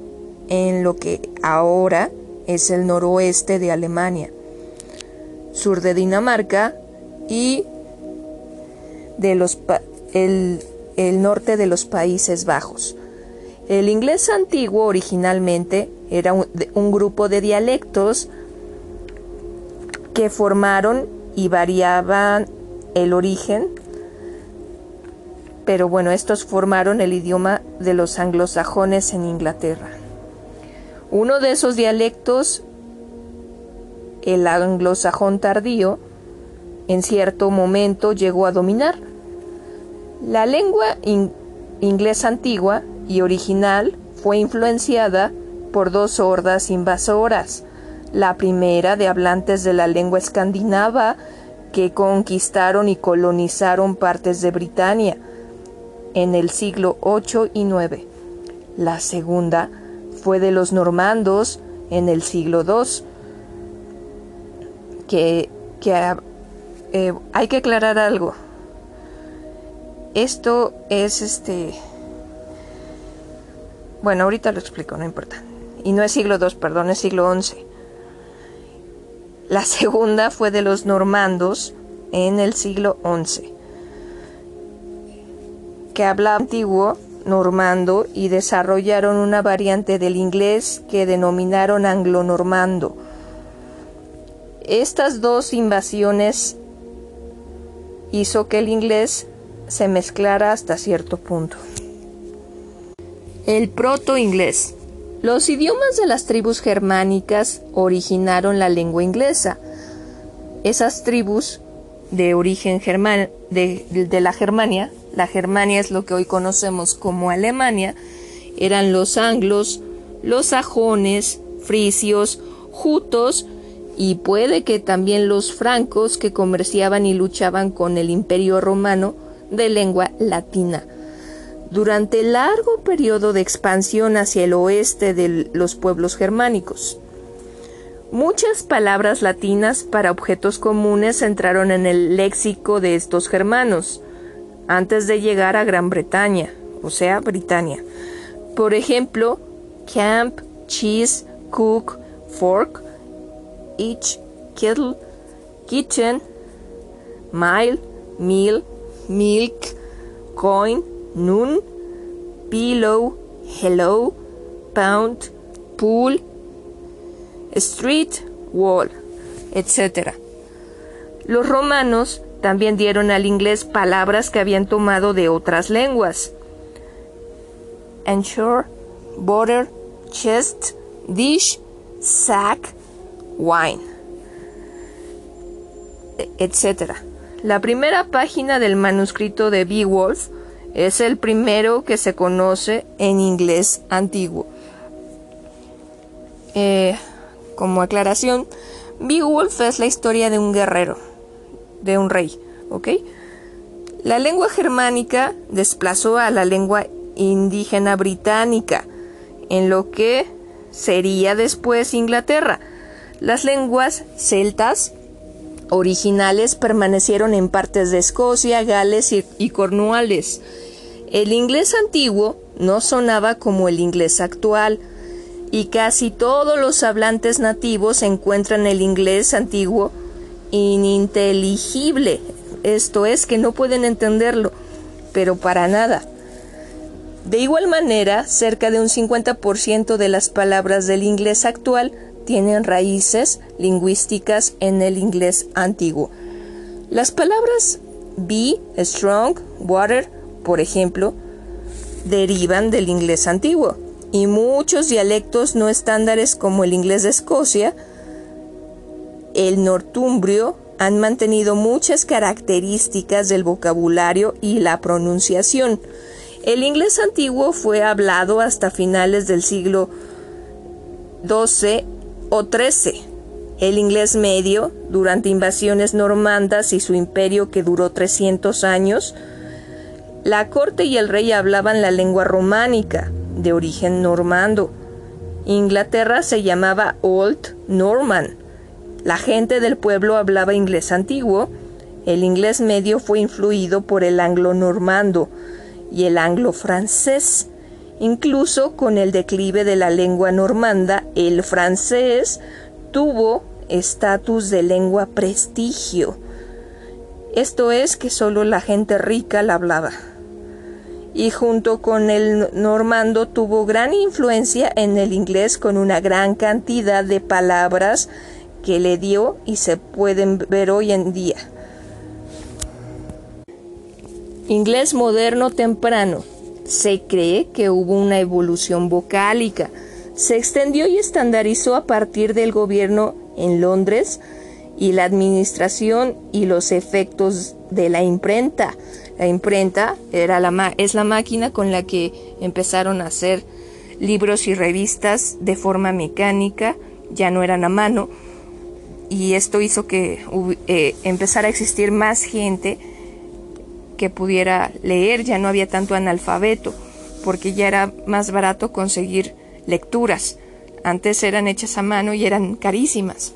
en lo que ahora es el noroeste de Alemania, sur de Dinamarca y de los el, el norte de los Países Bajos. El inglés antiguo originalmente era un grupo de dialectos que formaron y variaban el origen, pero bueno, estos formaron el idioma de los anglosajones en Inglaterra. Uno de esos dialectos, el anglosajón tardío, en cierto momento llegó a dominar. La lengua inglesa antigua y original fue influenciada por dos hordas invasoras, la primera de hablantes de la lengua escandinava que conquistaron y colonizaron partes de Britania en el siglo VIII y IX. La segunda fue de los normandos en el siglo II, que, eh, hay que aclarar algo. Esto es este... Bueno, ahorita lo explico, no importa. Y no es siglo II, perdón, es siglo XI. La segunda fue de los normandos en el siglo XI, que hablaba antiguo normando y desarrollaron una variante del inglés que denominaron anglo-normando. Estas dos invasiones hizo que el inglés se mezclara hasta cierto punto. El proto-inglés. Los idiomas de las tribus germánicas originaron la lengua inglesa. Esas tribus de origen germán, de, la Germania, la Germania es lo que hoy conocemos como Alemania, eran los anglos, los sajones, frisios, jutos y puede que también los francos que comerciaban y luchaban con el imperio romano de lengua latina. Durante el largo periodo de expansión hacia el oeste de los pueblos germánicos. Muchas palabras latinas para objetos comunes entraron en el léxico de estos germanos antes de llegar a Gran Bretaña, o sea, Britania. Por ejemplo, camp, cheese, cook, fork, each, kettle, kitchen, mile, meal, milk, coin, noon, pillow, hello, pound, pool, street, wall, etc. Los romanos también dieron al inglés palabras que habían tomado de otras lenguas. Ensure, border, chest, dish, sack, wine, etc. La primera página del manuscrito de Beowulf es el primero que se conoce en inglés antiguo. Eh, como aclaración, Beowulf es la historia de un guerrero, de un rey, ¿ok? La lengua germánica desplazó a la lengua indígena británica, en lo que sería después Inglaterra. Las lenguas celtas originales permanecieron en partes de Escocia, Gales y, Cornualles. El inglés antiguo no sonaba como el inglés actual, y casi todos los hablantes nativos encuentran el inglés antiguo ininteligible. Esto es que no pueden entenderlo, pero para nada. De igual manera, cerca de un 50% de las palabras del inglés actual tienen raíces lingüísticas en el inglés antiguo. Las palabras be, strong, water, por ejemplo, derivan del inglés antiguo y muchos dialectos no estándares como el inglés de Escocia, el nortumbrio, han mantenido muchas características del vocabulario y la pronunciación. El inglés antiguo fue hablado hasta finales del siglo XII o XIII. El inglés medio, durante invasiones normandas y su imperio que duró 300 años, la corte y el rey hablaban la lengua románica, de origen normando. Inglaterra se llamaba Old Norman. La gente del pueblo hablaba inglés antiguo. El inglés medio fue influido por el anglo-normando y el anglo-francés. Incluso con el declive de la lengua normanda, el francés tuvo estatus de lengua prestigio. Esto es que solo la gente rica la hablaba y junto con el normando tuvo gran influencia en el inglés con una gran cantidad de palabras que le dio y se pueden ver hoy en día. Inglés moderno temprano. Se cree que hubo una evolución vocálica. Se extendió y estandarizó a partir del gobierno en Londres y la administración y los efectos de la imprenta. La imprenta era la es la máquina con la que empezaron a hacer libros y revistas de forma mecánica, ya no eran a mano, y esto hizo que eh, empezara a existir más gente que pudiera leer, ya no había tanto analfabeto. porque ya era más barato conseguir lecturas. Antes eran hechas a mano y eran carísimas.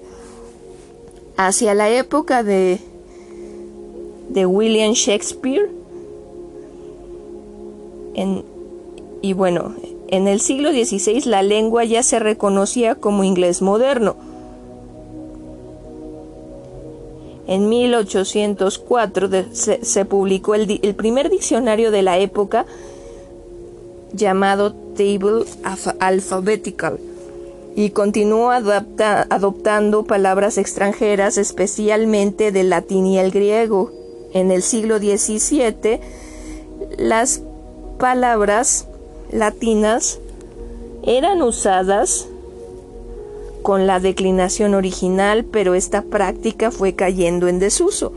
Hacia la época de, de William Shakespeare, y bueno, en el siglo XVI la lengua ya se reconocía como inglés moderno. En 1804 se, publicó el, primer diccionario de la época llamado Table Alphabetical y continuó adoptando palabras extranjeras, especialmente del latín y el griego. En el siglo XVII, las palabras latinas eran usadas con la declinación original, pero esta práctica fue cayendo en desuso.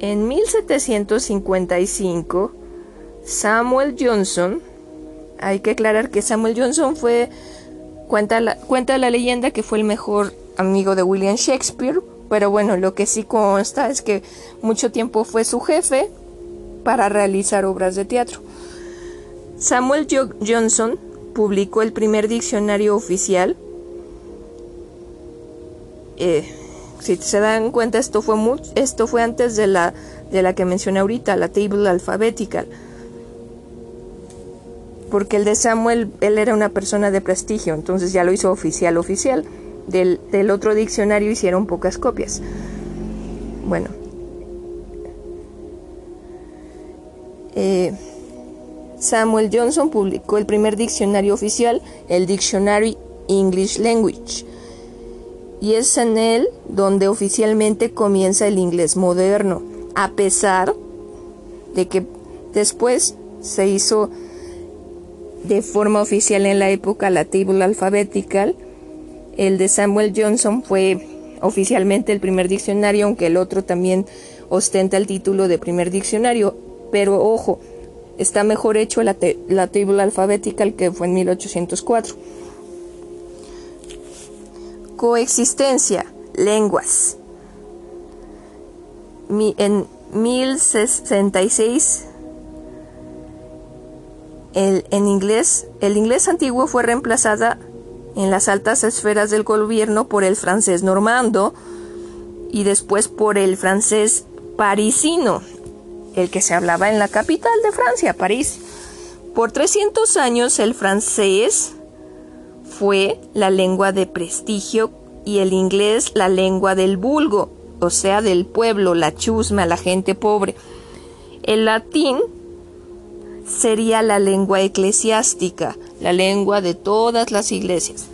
En 1755, Samuel Johnson, hay que aclarar que Samuel Johnson fue, cuenta la, cuenta la leyenda que fue el mejor amigo de William Shakespeare, pero bueno, lo que sí consta es que mucho tiempo fue su jefe para realizar obras de teatro. Samuel Johnson publicó el primer diccionario oficial. Eh, si se dan cuenta, esto fue, esto fue antes de la, de la que mencioné ahorita, la Table Alphabetical. Porque el de Samuel, él era una persona de prestigio, entonces ya lo hizo oficial, oficial. Del, del otro diccionario hicieron pocas copias. Bueno. Eh, Samuel Johnson publicó el primer diccionario oficial, el Dictionary English Language, y es en él donde oficialmente comienza el inglés moderno, a pesar de que después se hizo de forma oficial en la época la Table Alphabetical, el de Samuel Johnson fue oficialmente el primer diccionario, aunque el otro también ostenta el título de primer diccionario, pero ojo, está mejor hecho la, la table alfabética que fue en 1804. Coexistencia, lenguas. en 1066 el, en inglés, el inglés antiguo fue reemplazada en las altas esferas del gobierno por el francés normando y después por el francés parisino el que se hablaba en la capital de Francia, París. Por 300 años el francés fue la lengua de prestigio y el inglés la lengua del vulgo, o sea, del pueblo, la chusma, la gente pobre. El latín sería la lengua eclesiástica, la lengua de todas las iglesias.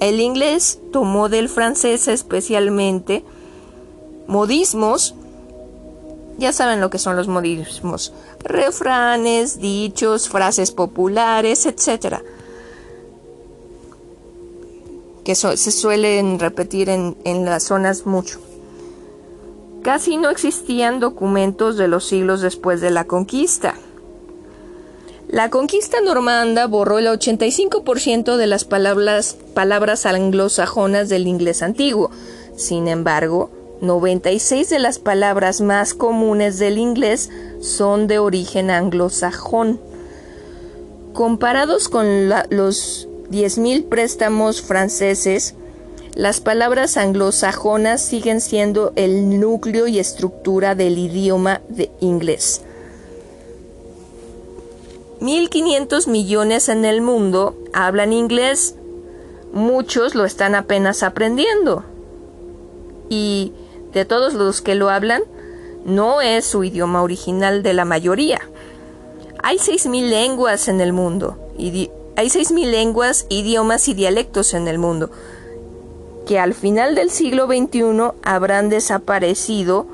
El inglés tomó del francés especialmente modismos ya saben lo que son los modismos, refranes, dichos, frases populares, etc. Que se suelen repetir en, en las zonas mucho. Casi no existían documentos de los siglos después de la conquista. La conquista normanda borró el 85% de las palabras, palabras anglosajonas del inglés antiguo. Sin embargo, 96 de las palabras más comunes del inglés son de origen anglosajón. Comparados con los 10.000 préstamos franceses, las palabras anglosajonas siguen siendo el núcleo y estructura del idioma de inglés. 1.500 millones en el mundo hablan inglés, muchos lo están apenas aprendiendo. Y de todos los que lo hablan, no es su idioma original de la mayoría. Hay 6.000 lenguas en el mundo, y hay 6.000 lenguas, idiomas y dialectos en el mundo, que al final del siglo XXI habrán desaparecido,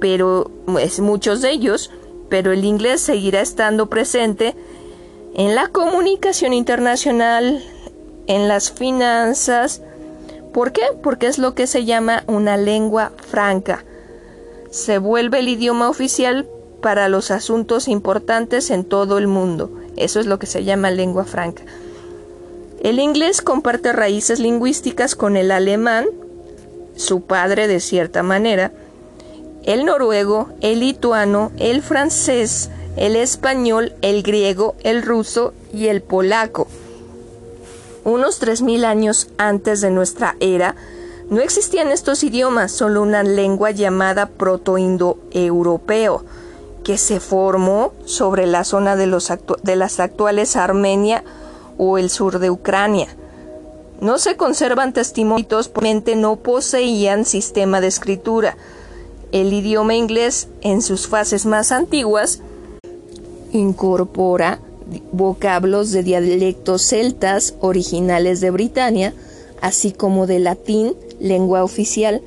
pero es muchos de ellos, pero el inglés seguirá estando presente en la comunicación internacional, en las finanzas, ¿Por qué? Porque es lo que se llama una lengua franca. Se vuelve el idioma oficial para los asuntos importantes en todo el mundo. Eso es lo que se llama lengua franca. El inglés comparte raíces lingüísticas con el alemán, su padre de cierta manera, el noruego, el lituano, el francés, el español, el griego, el ruso y el polaco. Unos 3.000 años antes de nuestra era, no existían estos idiomas, solo una lengua llamada protoindoeuropeo, que se formó sobre la zona de, de las actuales Armenia o el sur de Ucrania. No se conservan testimonios, porque no poseían sistema de escritura. El idioma inglés, en sus fases más antiguas, incorpora vocablos de dialectos celtas originales de Britania, así como de latín, lengua oficial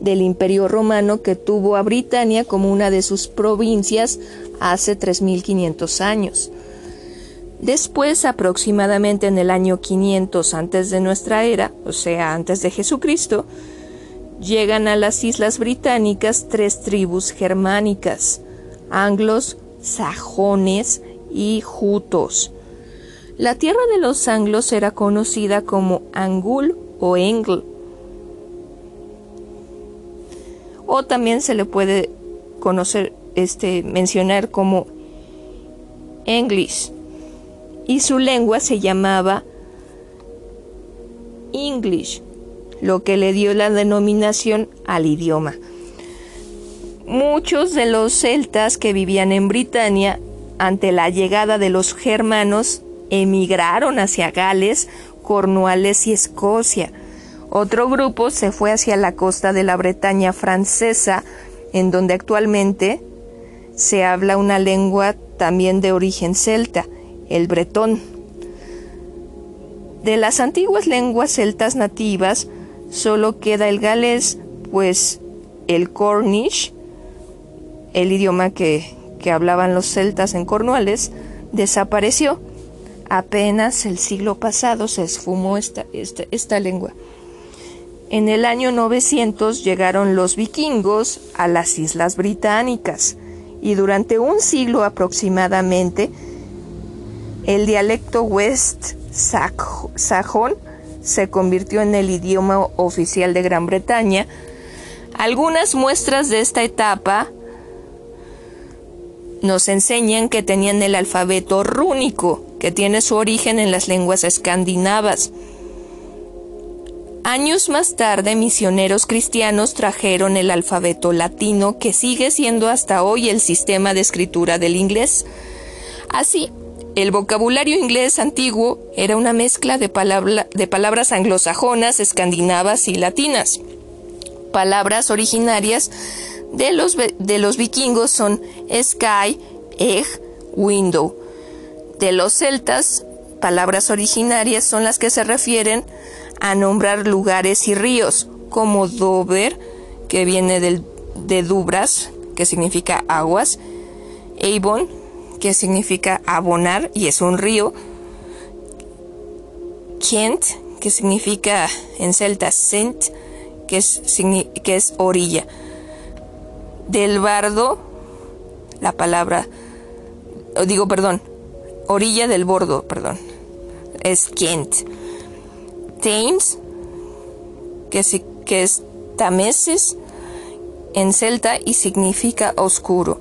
del Imperio Romano que tuvo a Britania como una de sus provincias hace 3500 años. Después, aproximadamente en el año 500 antes de nuestra era, o sea, antes de Jesucristo, llegan a las islas británicas tres tribus germánicas, anglos, sajones y jutos. La tierra de los anglos era conocida como Angul o Engl, o también se le puede conocer, este, mencionar como English, y su lengua se llamaba English, lo que le dio la denominación al idioma. Muchos de los celtas que vivían en Britania ante la llegada de los germanos emigraron hacia Gales, Cornualles y Escocia, otro grupo se fue hacia la costa de la Bretaña francesa, en donde actualmente se habla una lengua también de origen celta, el bretón. De las antiguas lenguas celtas nativas solo queda el galés, pues el cornish, el idioma que, hablaban los celtas en Cornualles, desapareció. Apenas el siglo pasado se esfumó esta, esta lengua. En el año 900 llegaron los vikingos a las Islas Británicas y durante un siglo aproximadamente el dialecto West Sajón se convirtió en el idioma oficial de Gran Bretaña. Algunas muestras de esta etapa nos enseñan que tenían el alfabeto rúnico, que tiene su origen en las lenguas escandinavas. Años más tarde, misioneros cristianos trajeron el alfabeto latino que sigue siendo hasta hoy el sistema de escritura del inglés. Así, el vocabulario inglés antiguo era una mezcla de, palabras anglosajonas, escandinavas y latinas. Palabras originarias de los, de los vikingos son sky, egg, window. De los celtas, palabras originarias son las que se refieren a nombrar lugares y ríos, como Dover, que viene del, de Dubras, que significa aguas, Avon, que significa abonar y es un río, Kent, que significa en celta Sent, que es, que es orilla. Del bardo, la palabra, digo, perdón, orilla del bordo, perdón, es Kent. Thames, que, que es Tameses en celta y significa oscuro.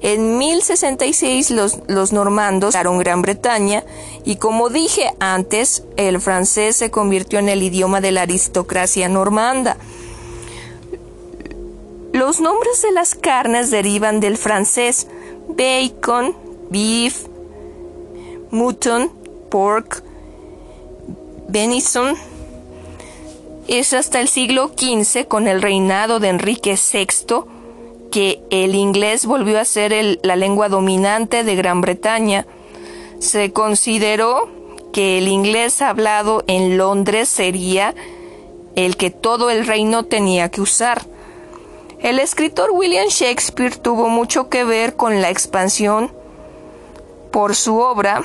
En 1066 los, los normandos llegaron Gran Bretaña y como dije antes, el francés se convirtió en el idioma de la aristocracia normanda. Los nombres de las carnes derivan del francés bacon, beef, mutton, pork, Benison es hasta el siglo XV, con el reinado de Enrique VI, que el inglés volvió a ser la lengua dominante de Gran Bretaña. Se consideró que el inglés hablado en Londres sería el que todo el reino tenía que usar. El escritor William Shakespeare tuvo mucho que ver con la expansión por su obra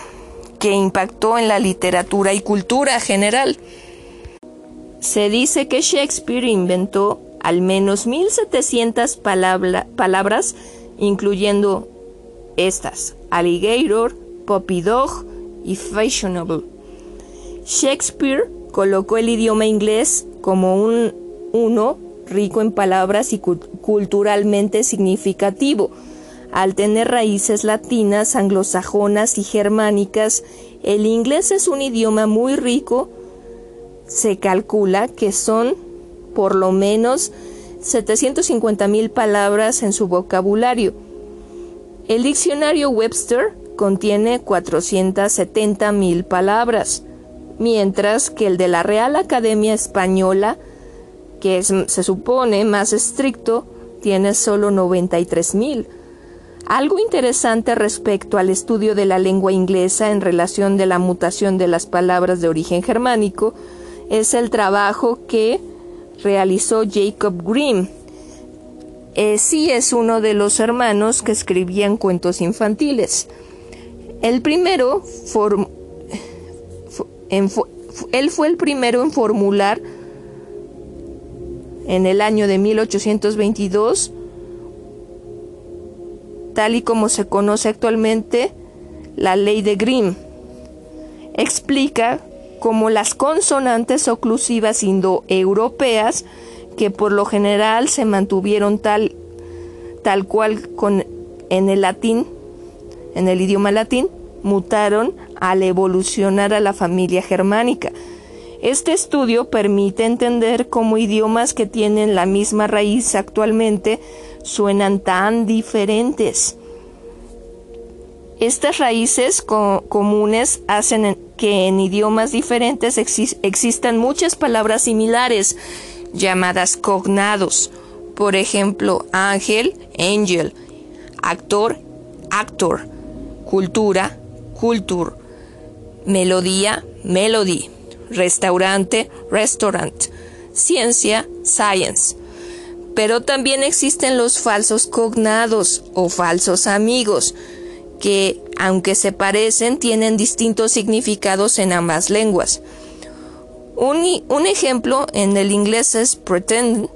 que impactó en la literatura y cultura general. Se dice que Shakespeare inventó al menos 1700 palabras, incluyendo estas: alligator, puppy dog y fashionable. Shakespeare colocó el idioma inglés como un uno rico en palabras y culturalmente significativo. al tener raíces latinas, anglosajonas y germánicas, el inglés es un idioma muy rico. Se calcula que son por lo menos 750 mil palabras en su vocabulario. El diccionario Webster contiene 470 mil palabras, mientras que el de la Real Academia Española, que se supone más estricto, tiene solo 93 mil. Algo interesante respecto al estudio de la lengua inglesa en relación de la mutación de las palabras de origen germánico es el trabajo que realizó Jacob Grimm. Eh, sí es uno de los hermanos que escribían cuentos infantiles. El primero, él fue el primero en formular en el año de 1822 tal y como se conoce actualmente la ley de Grimm. Explica cómo las consonantes oclusivas indoeuropeas, que por lo general se mantuvieron tal, tal cual en el latín, en el idioma latín, mutaron al evolucionar a la familia germánica. Este estudio permite entender cómo idiomas que tienen la misma raíz actualmente suenan tan diferentes. Estas raíces comunes hacen que en idiomas diferentes existan muchas palabras similares llamadas cognados. Por ejemplo, ángel, angel, actor, actor, cultura, culture, melodía, melody, restaurante, restaurant, ciencia, science pero también existen los falsos cognados o falsos amigos, que, aunque se parecen, tienen distintos significados en ambas lenguas. Un, ejemplo en el inglés es pretend,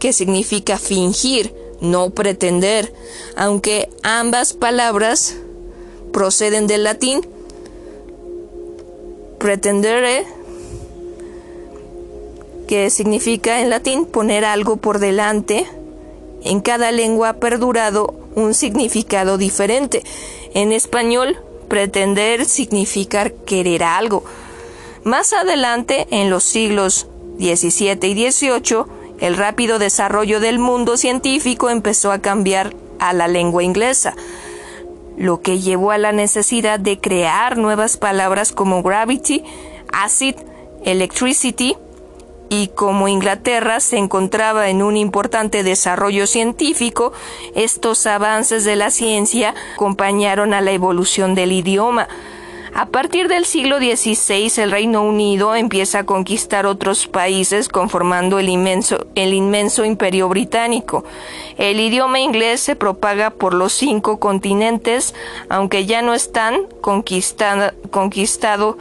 que significa fingir, no pretender, aunque ambas palabras proceden del latín. Pretendere que significa en latín poner algo por delante. En cada lengua ha perdurado un significado diferente. En español, pretender significa querer algo. Más adelante, en los siglos XVII y XVIII, el rápido desarrollo del mundo científico empezó a cambiar a la lengua inglesa, lo que llevó a la necesidad de crear nuevas palabras como gravity, acid, electricity, y como Inglaterra se encontraba en un importante desarrollo científico, estos avances de la ciencia acompañaron a la evolución del idioma. A partir del siglo XVI el Reino Unido empieza a conquistar otros países conformando el inmenso, el inmenso imperio británico. El idioma inglés se propaga por los cinco continentes, aunque ya no están conquistado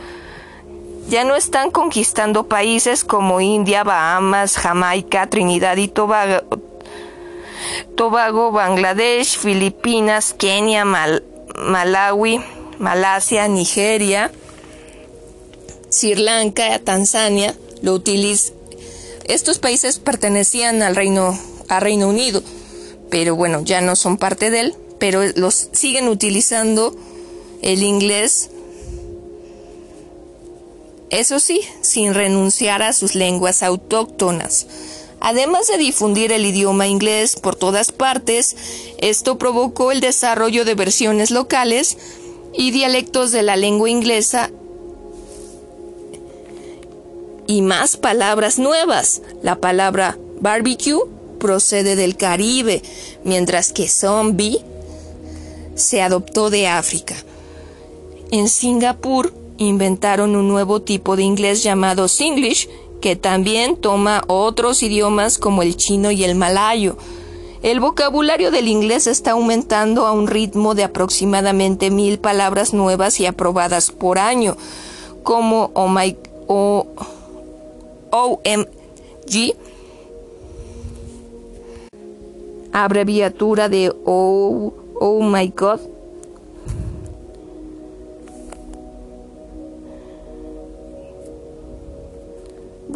ya no están conquistando países como India, Bahamas, Jamaica, Trinidad y Tobago, Tobago Bangladesh, Filipinas, Kenia, Malawi, Malasia, Nigeria, Sri Lanka, Tanzania, lo Estos países pertenecían al Reino, al Reino Unido, pero bueno, ya no son parte de él, pero los siguen utilizando el inglés eso sí, sin renunciar a sus lenguas autóctonas. Además de difundir el idioma inglés por todas partes, esto provocó el desarrollo de versiones locales y dialectos de la lengua inglesa y más palabras nuevas. La palabra barbecue procede del Caribe, mientras que zombie se adoptó de África. En Singapur, inventaron un nuevo tipo de inglés llamado Singlish, que también toma otros idiomas como el chino y el malayo. El vocabulario del inglés está aumentando a un ritmo de aproximadamente mil palabras nuevas y aprobadas por año, como oh my, o, OMG, abreviatura de Oh, oh my God,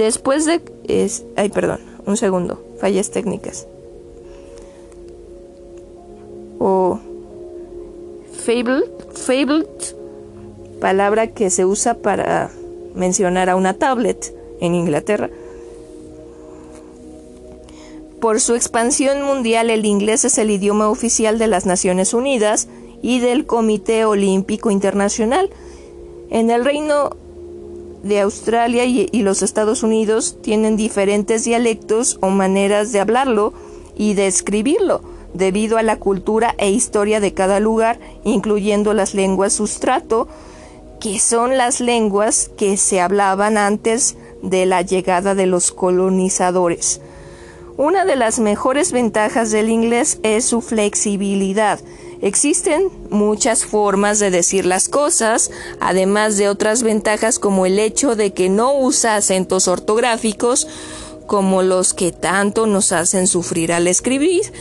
Después de... Es, ay, perdón, un segundo, fallas técnicas. O... fabled, fabled, palabra que se usa para mencionar a una tablet en Inglaterra. Por su expansión mundial, el inglés es el idioma oficial de las Naciones Unidas y del Comité Olímpico Internacional. En el Reino de Australia y, los Estados Unidos tienen diferentes dialectos o maneras de hablarlo y de escribirlo, debido a la cultura e historia de cada lugar, incluyendo las lenguas sustrato, que son las lenguas que se hablaban antes de la llegada de los colonizadores. Una de las mejores ventajas del inglés es su flexibilidad. Existen muchas formas de decir las cosas, además de otras ventajas como el hecho de que no usa acentos ortográficos como los que tanto nos hacen sufrir al escribir,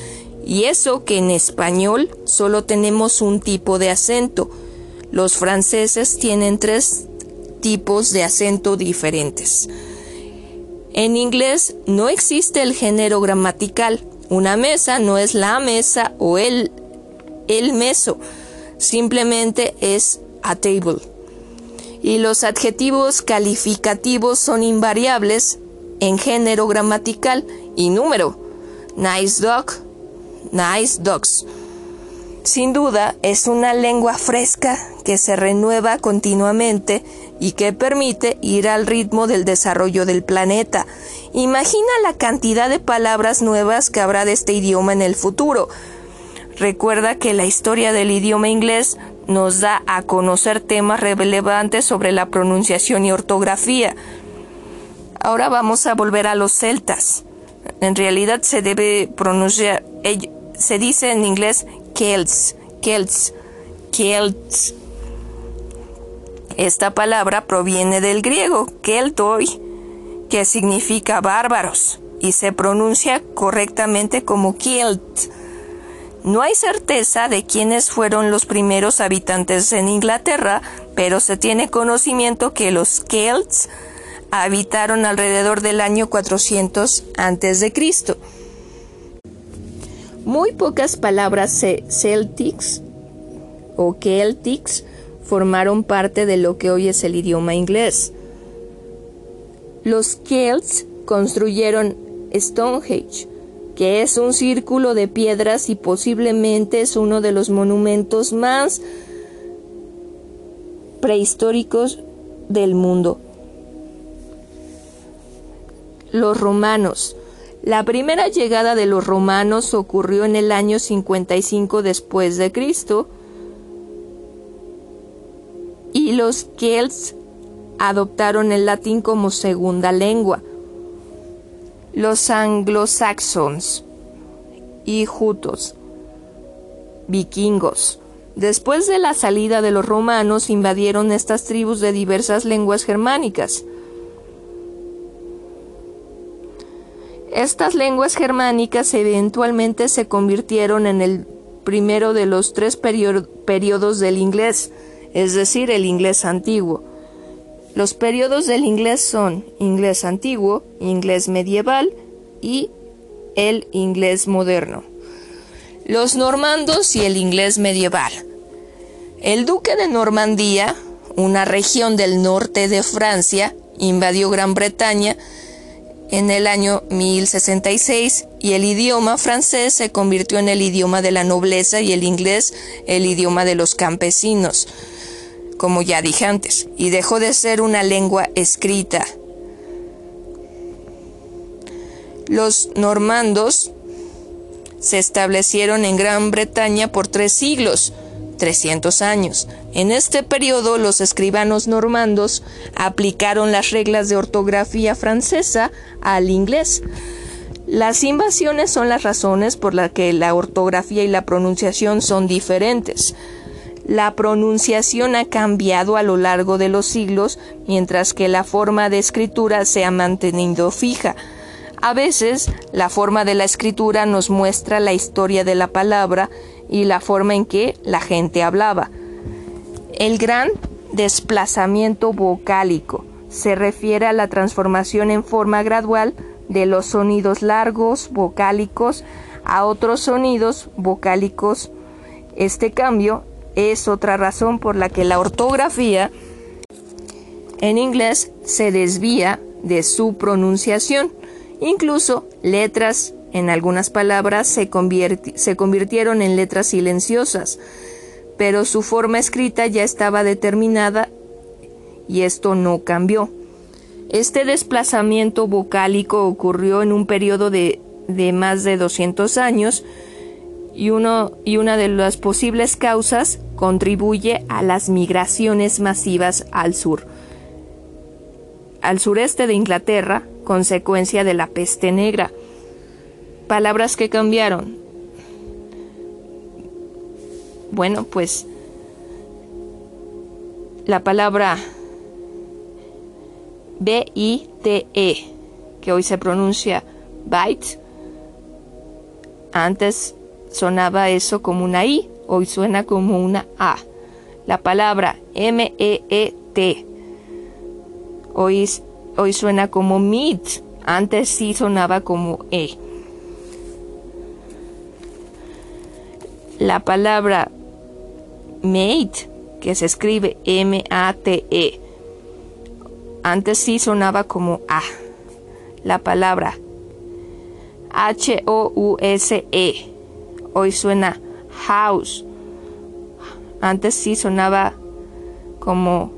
y eso que en español solo tenemos un tipo de acento. Los franceses tienen tres tipos de acento diferentes. En inglés no existe el género gramatical. Una mesa no es la mesa o el, el meso. Simplemente es a table. Y los adjetivos calificativos son invariables en género gramatical y número. Nice dog, nice dogs. Sin duda, es una lengua fresca que se renueva continuamente y que permite ir al ritmo del desarrollo del planeta. Imagina la cantidad de palabras nuevas que habrá de este idioma en el futuro. Recuerda que la historia del idioma inglés nos da a conocer temas relevantes sobre la pronunciación y ortografía. Ahora vamos a volver a los celtas. En realidad se debe pronunciar, se dice en inglés Celts, Celts, Celts. Esta palabra proviene del griego Keltoi, que significa bárbaros, y se pronuncia correctamente como Kelt. No hay certeza de quiénes fueron los primeros habitantes en Inglaterra, pero se tiene conocimiento que los Celts habitaron alrededor del año 400 a.C. Muy pocas palabras celtics o celtics formaron parte de lo que hoy es el idioma inglés. Los Celts construyeron Stonehenge, que es un círculo de piedras y posiblemente es uno de los monumentos más prehistóricos del mundo. Los romanos la primera llegada de los romanos ocurrió en el año 55 después de Cristo y los Celts adoptaron el latín como segunda lengua. Los anglosaxons y jutos, vikingos. Después de la salida de los romanos invadieron estas tribus de diversas lenguas germánicas. Estas lenguas germánicas eventualmente se convirtieron en el primero de los tres periodos del inglés, es decir, el inglés antiguo. Los periodos del inglés son inglés antiguo, inglés medieval y el inglés moderno. Los normandos y el inglés medieval. El duque de Normandía, una región del norte de Francia, invadió Gran Bretaña en el año 1066 y el idioma francés se convirtió en el idioma de la nobleza y el inglés el idioma de los campesinos, como ya dije antes, y dejó de ser una lengua escrita. Los normandos se establecieron en Gran Bretaña por tres siglos, 300 años. En este periodo los escribanos normandos aplicaron las reglas de ortografía francesa al inglés. Las invasiones son las razones por las que la ortografía y la pronunciación son diferentes. La pronunciación ha cambiado a lo largo de los siglos, mientras que la forma de escritura se ha mantenido fija. A veces, la forma de la escritura nos muestra la historia de la palabra y la forma en que la gente hablaba. El gran desplazamiento vocálico se refiere a la transformación en forma gradual de los sonidos largos vocálicos a otros sonidos vocálicos. Este cambio es otra razón por la que la ortografía en inglés se desvía de su pronunciación. Incluso letras en algunas palabras se, se, convirtieron en letras silenciosas, pero su forma escrita ya estaba determinada y esto no cambió. Este desplazamiento vocálico ocurrió en un periodo de, de más de 200 años y, uno, y una de las posibles causas contribuye a las migraciones masivas al sur, al sureste de Inglaterra, consecuencia de la peste negra. Palabras que cambiaron. Bueno, pues la palabra B-I-T-E, que hoy se pronuncia bite, antes sonaba eso como una I, hoy suena como una A. La palabra M-E-E-T, hoy, hoy suena como meat, antes sí sonaba como E. La palabra mate, que se escribe M-A-T-E, antes sí sonaba como A. La palabra H-O-U-S-E. Hoy suena house. Antes sí sonaba como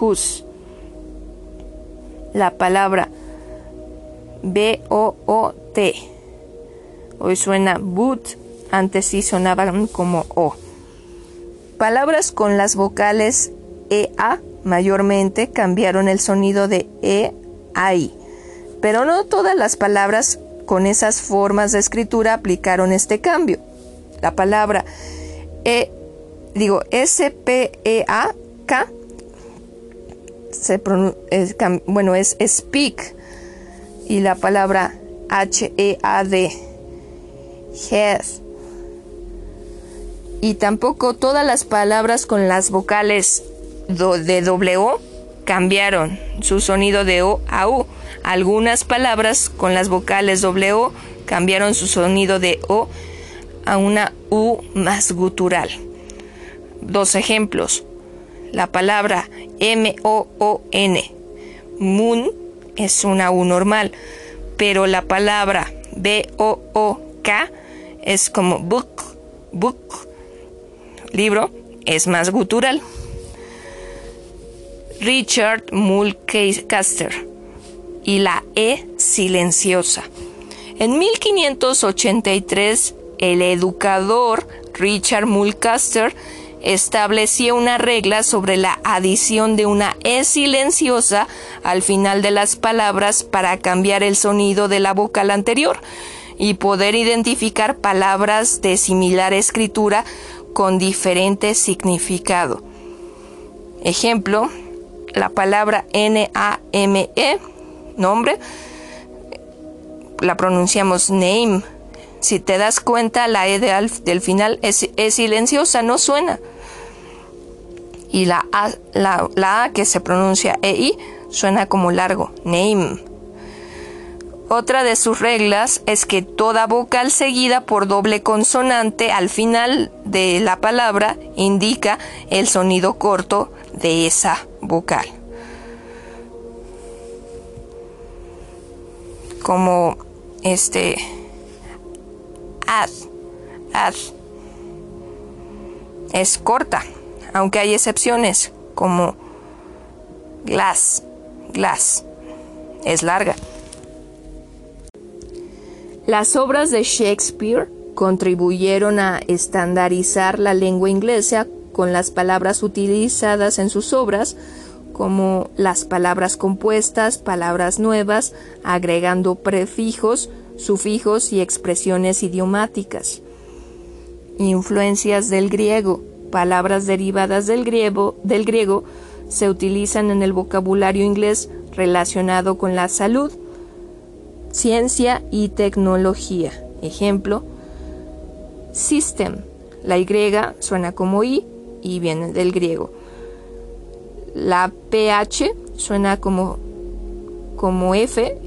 hus. La palabra B-O-O-T. Hoy suena boot. Antes sí sonaban como O. Palabras con las vocales E-A mayormente cambiaron el sonido de E a I. Pero no todas las palabras con esas formas de escritura aplicaron este cambio. La palabra E, digo, S-P-E-A-K, es, bueno, es speak, y la palabra H-E-A-D, head. Y tampoco todas las palabras con las vocales de W cambiaron su sonido de O a U. Algunas palabras con las vocales W cambiaron su sonido de O a una U más gutural. Dos ejemplos. La palabra M-O-O-N. Moon es una U normal, pero la palabra B-O-O-K es como book, book, libro, es más gutural. Richard Mulcaster y la E silenciosa. En 1583, el educador Richard Mulcaster estableció una regla sobre la adición de una E silenciosa al final de las palabras para cambiar el sonido de la vocal anterior y poder identificar palabras de similar escritura con diferente significado. Ejemplo, la palabra N-A-M-E, nombre, la pronunciamos name. Si te das cuenta, la E del final es, silenciosa, no suena. Y la a, la A que se pronuncia EI suena como largo, name. Otra de sus reglas es que toda vocal seguida por doble consonante al final de la palabra indica el sonido corto de esa vocal. Como este ad, ad es corta, aunque hay excepciones como glass, glass es larga. Las obras de Shakespeare contribuyeron a estandarizar la lengua inglesa con las palabras utilizadas en sus obras, como las palabras compuestas, palabras nuevas, agregando prefijos, sufijos y expresiones idiomáticas. Influencias del griego. Palabras derivadas del griego, del griego se utilizan en el vocabulario inglés relacionado con la salud, ciencia y tecnología. Ejemplo, system. La Y suena como I y viene del griego. La PH suena como, como F,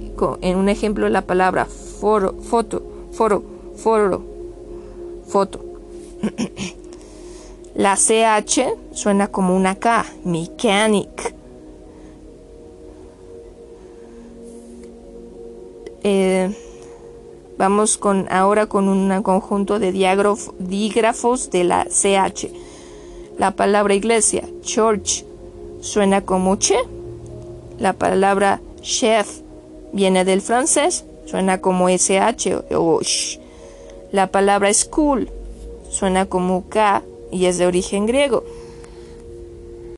en un ejemplo la palabra foro, foto, foro, foro, foto. La CH suena como una K, mechanic. Eh, vamos con ahora con un conjunto de dígrafos de la CH. La palabra iglesia, church, suena como che. La palabra chef viene del francés, suena como SH o sh. La palabra school suena como K y es de origen griego.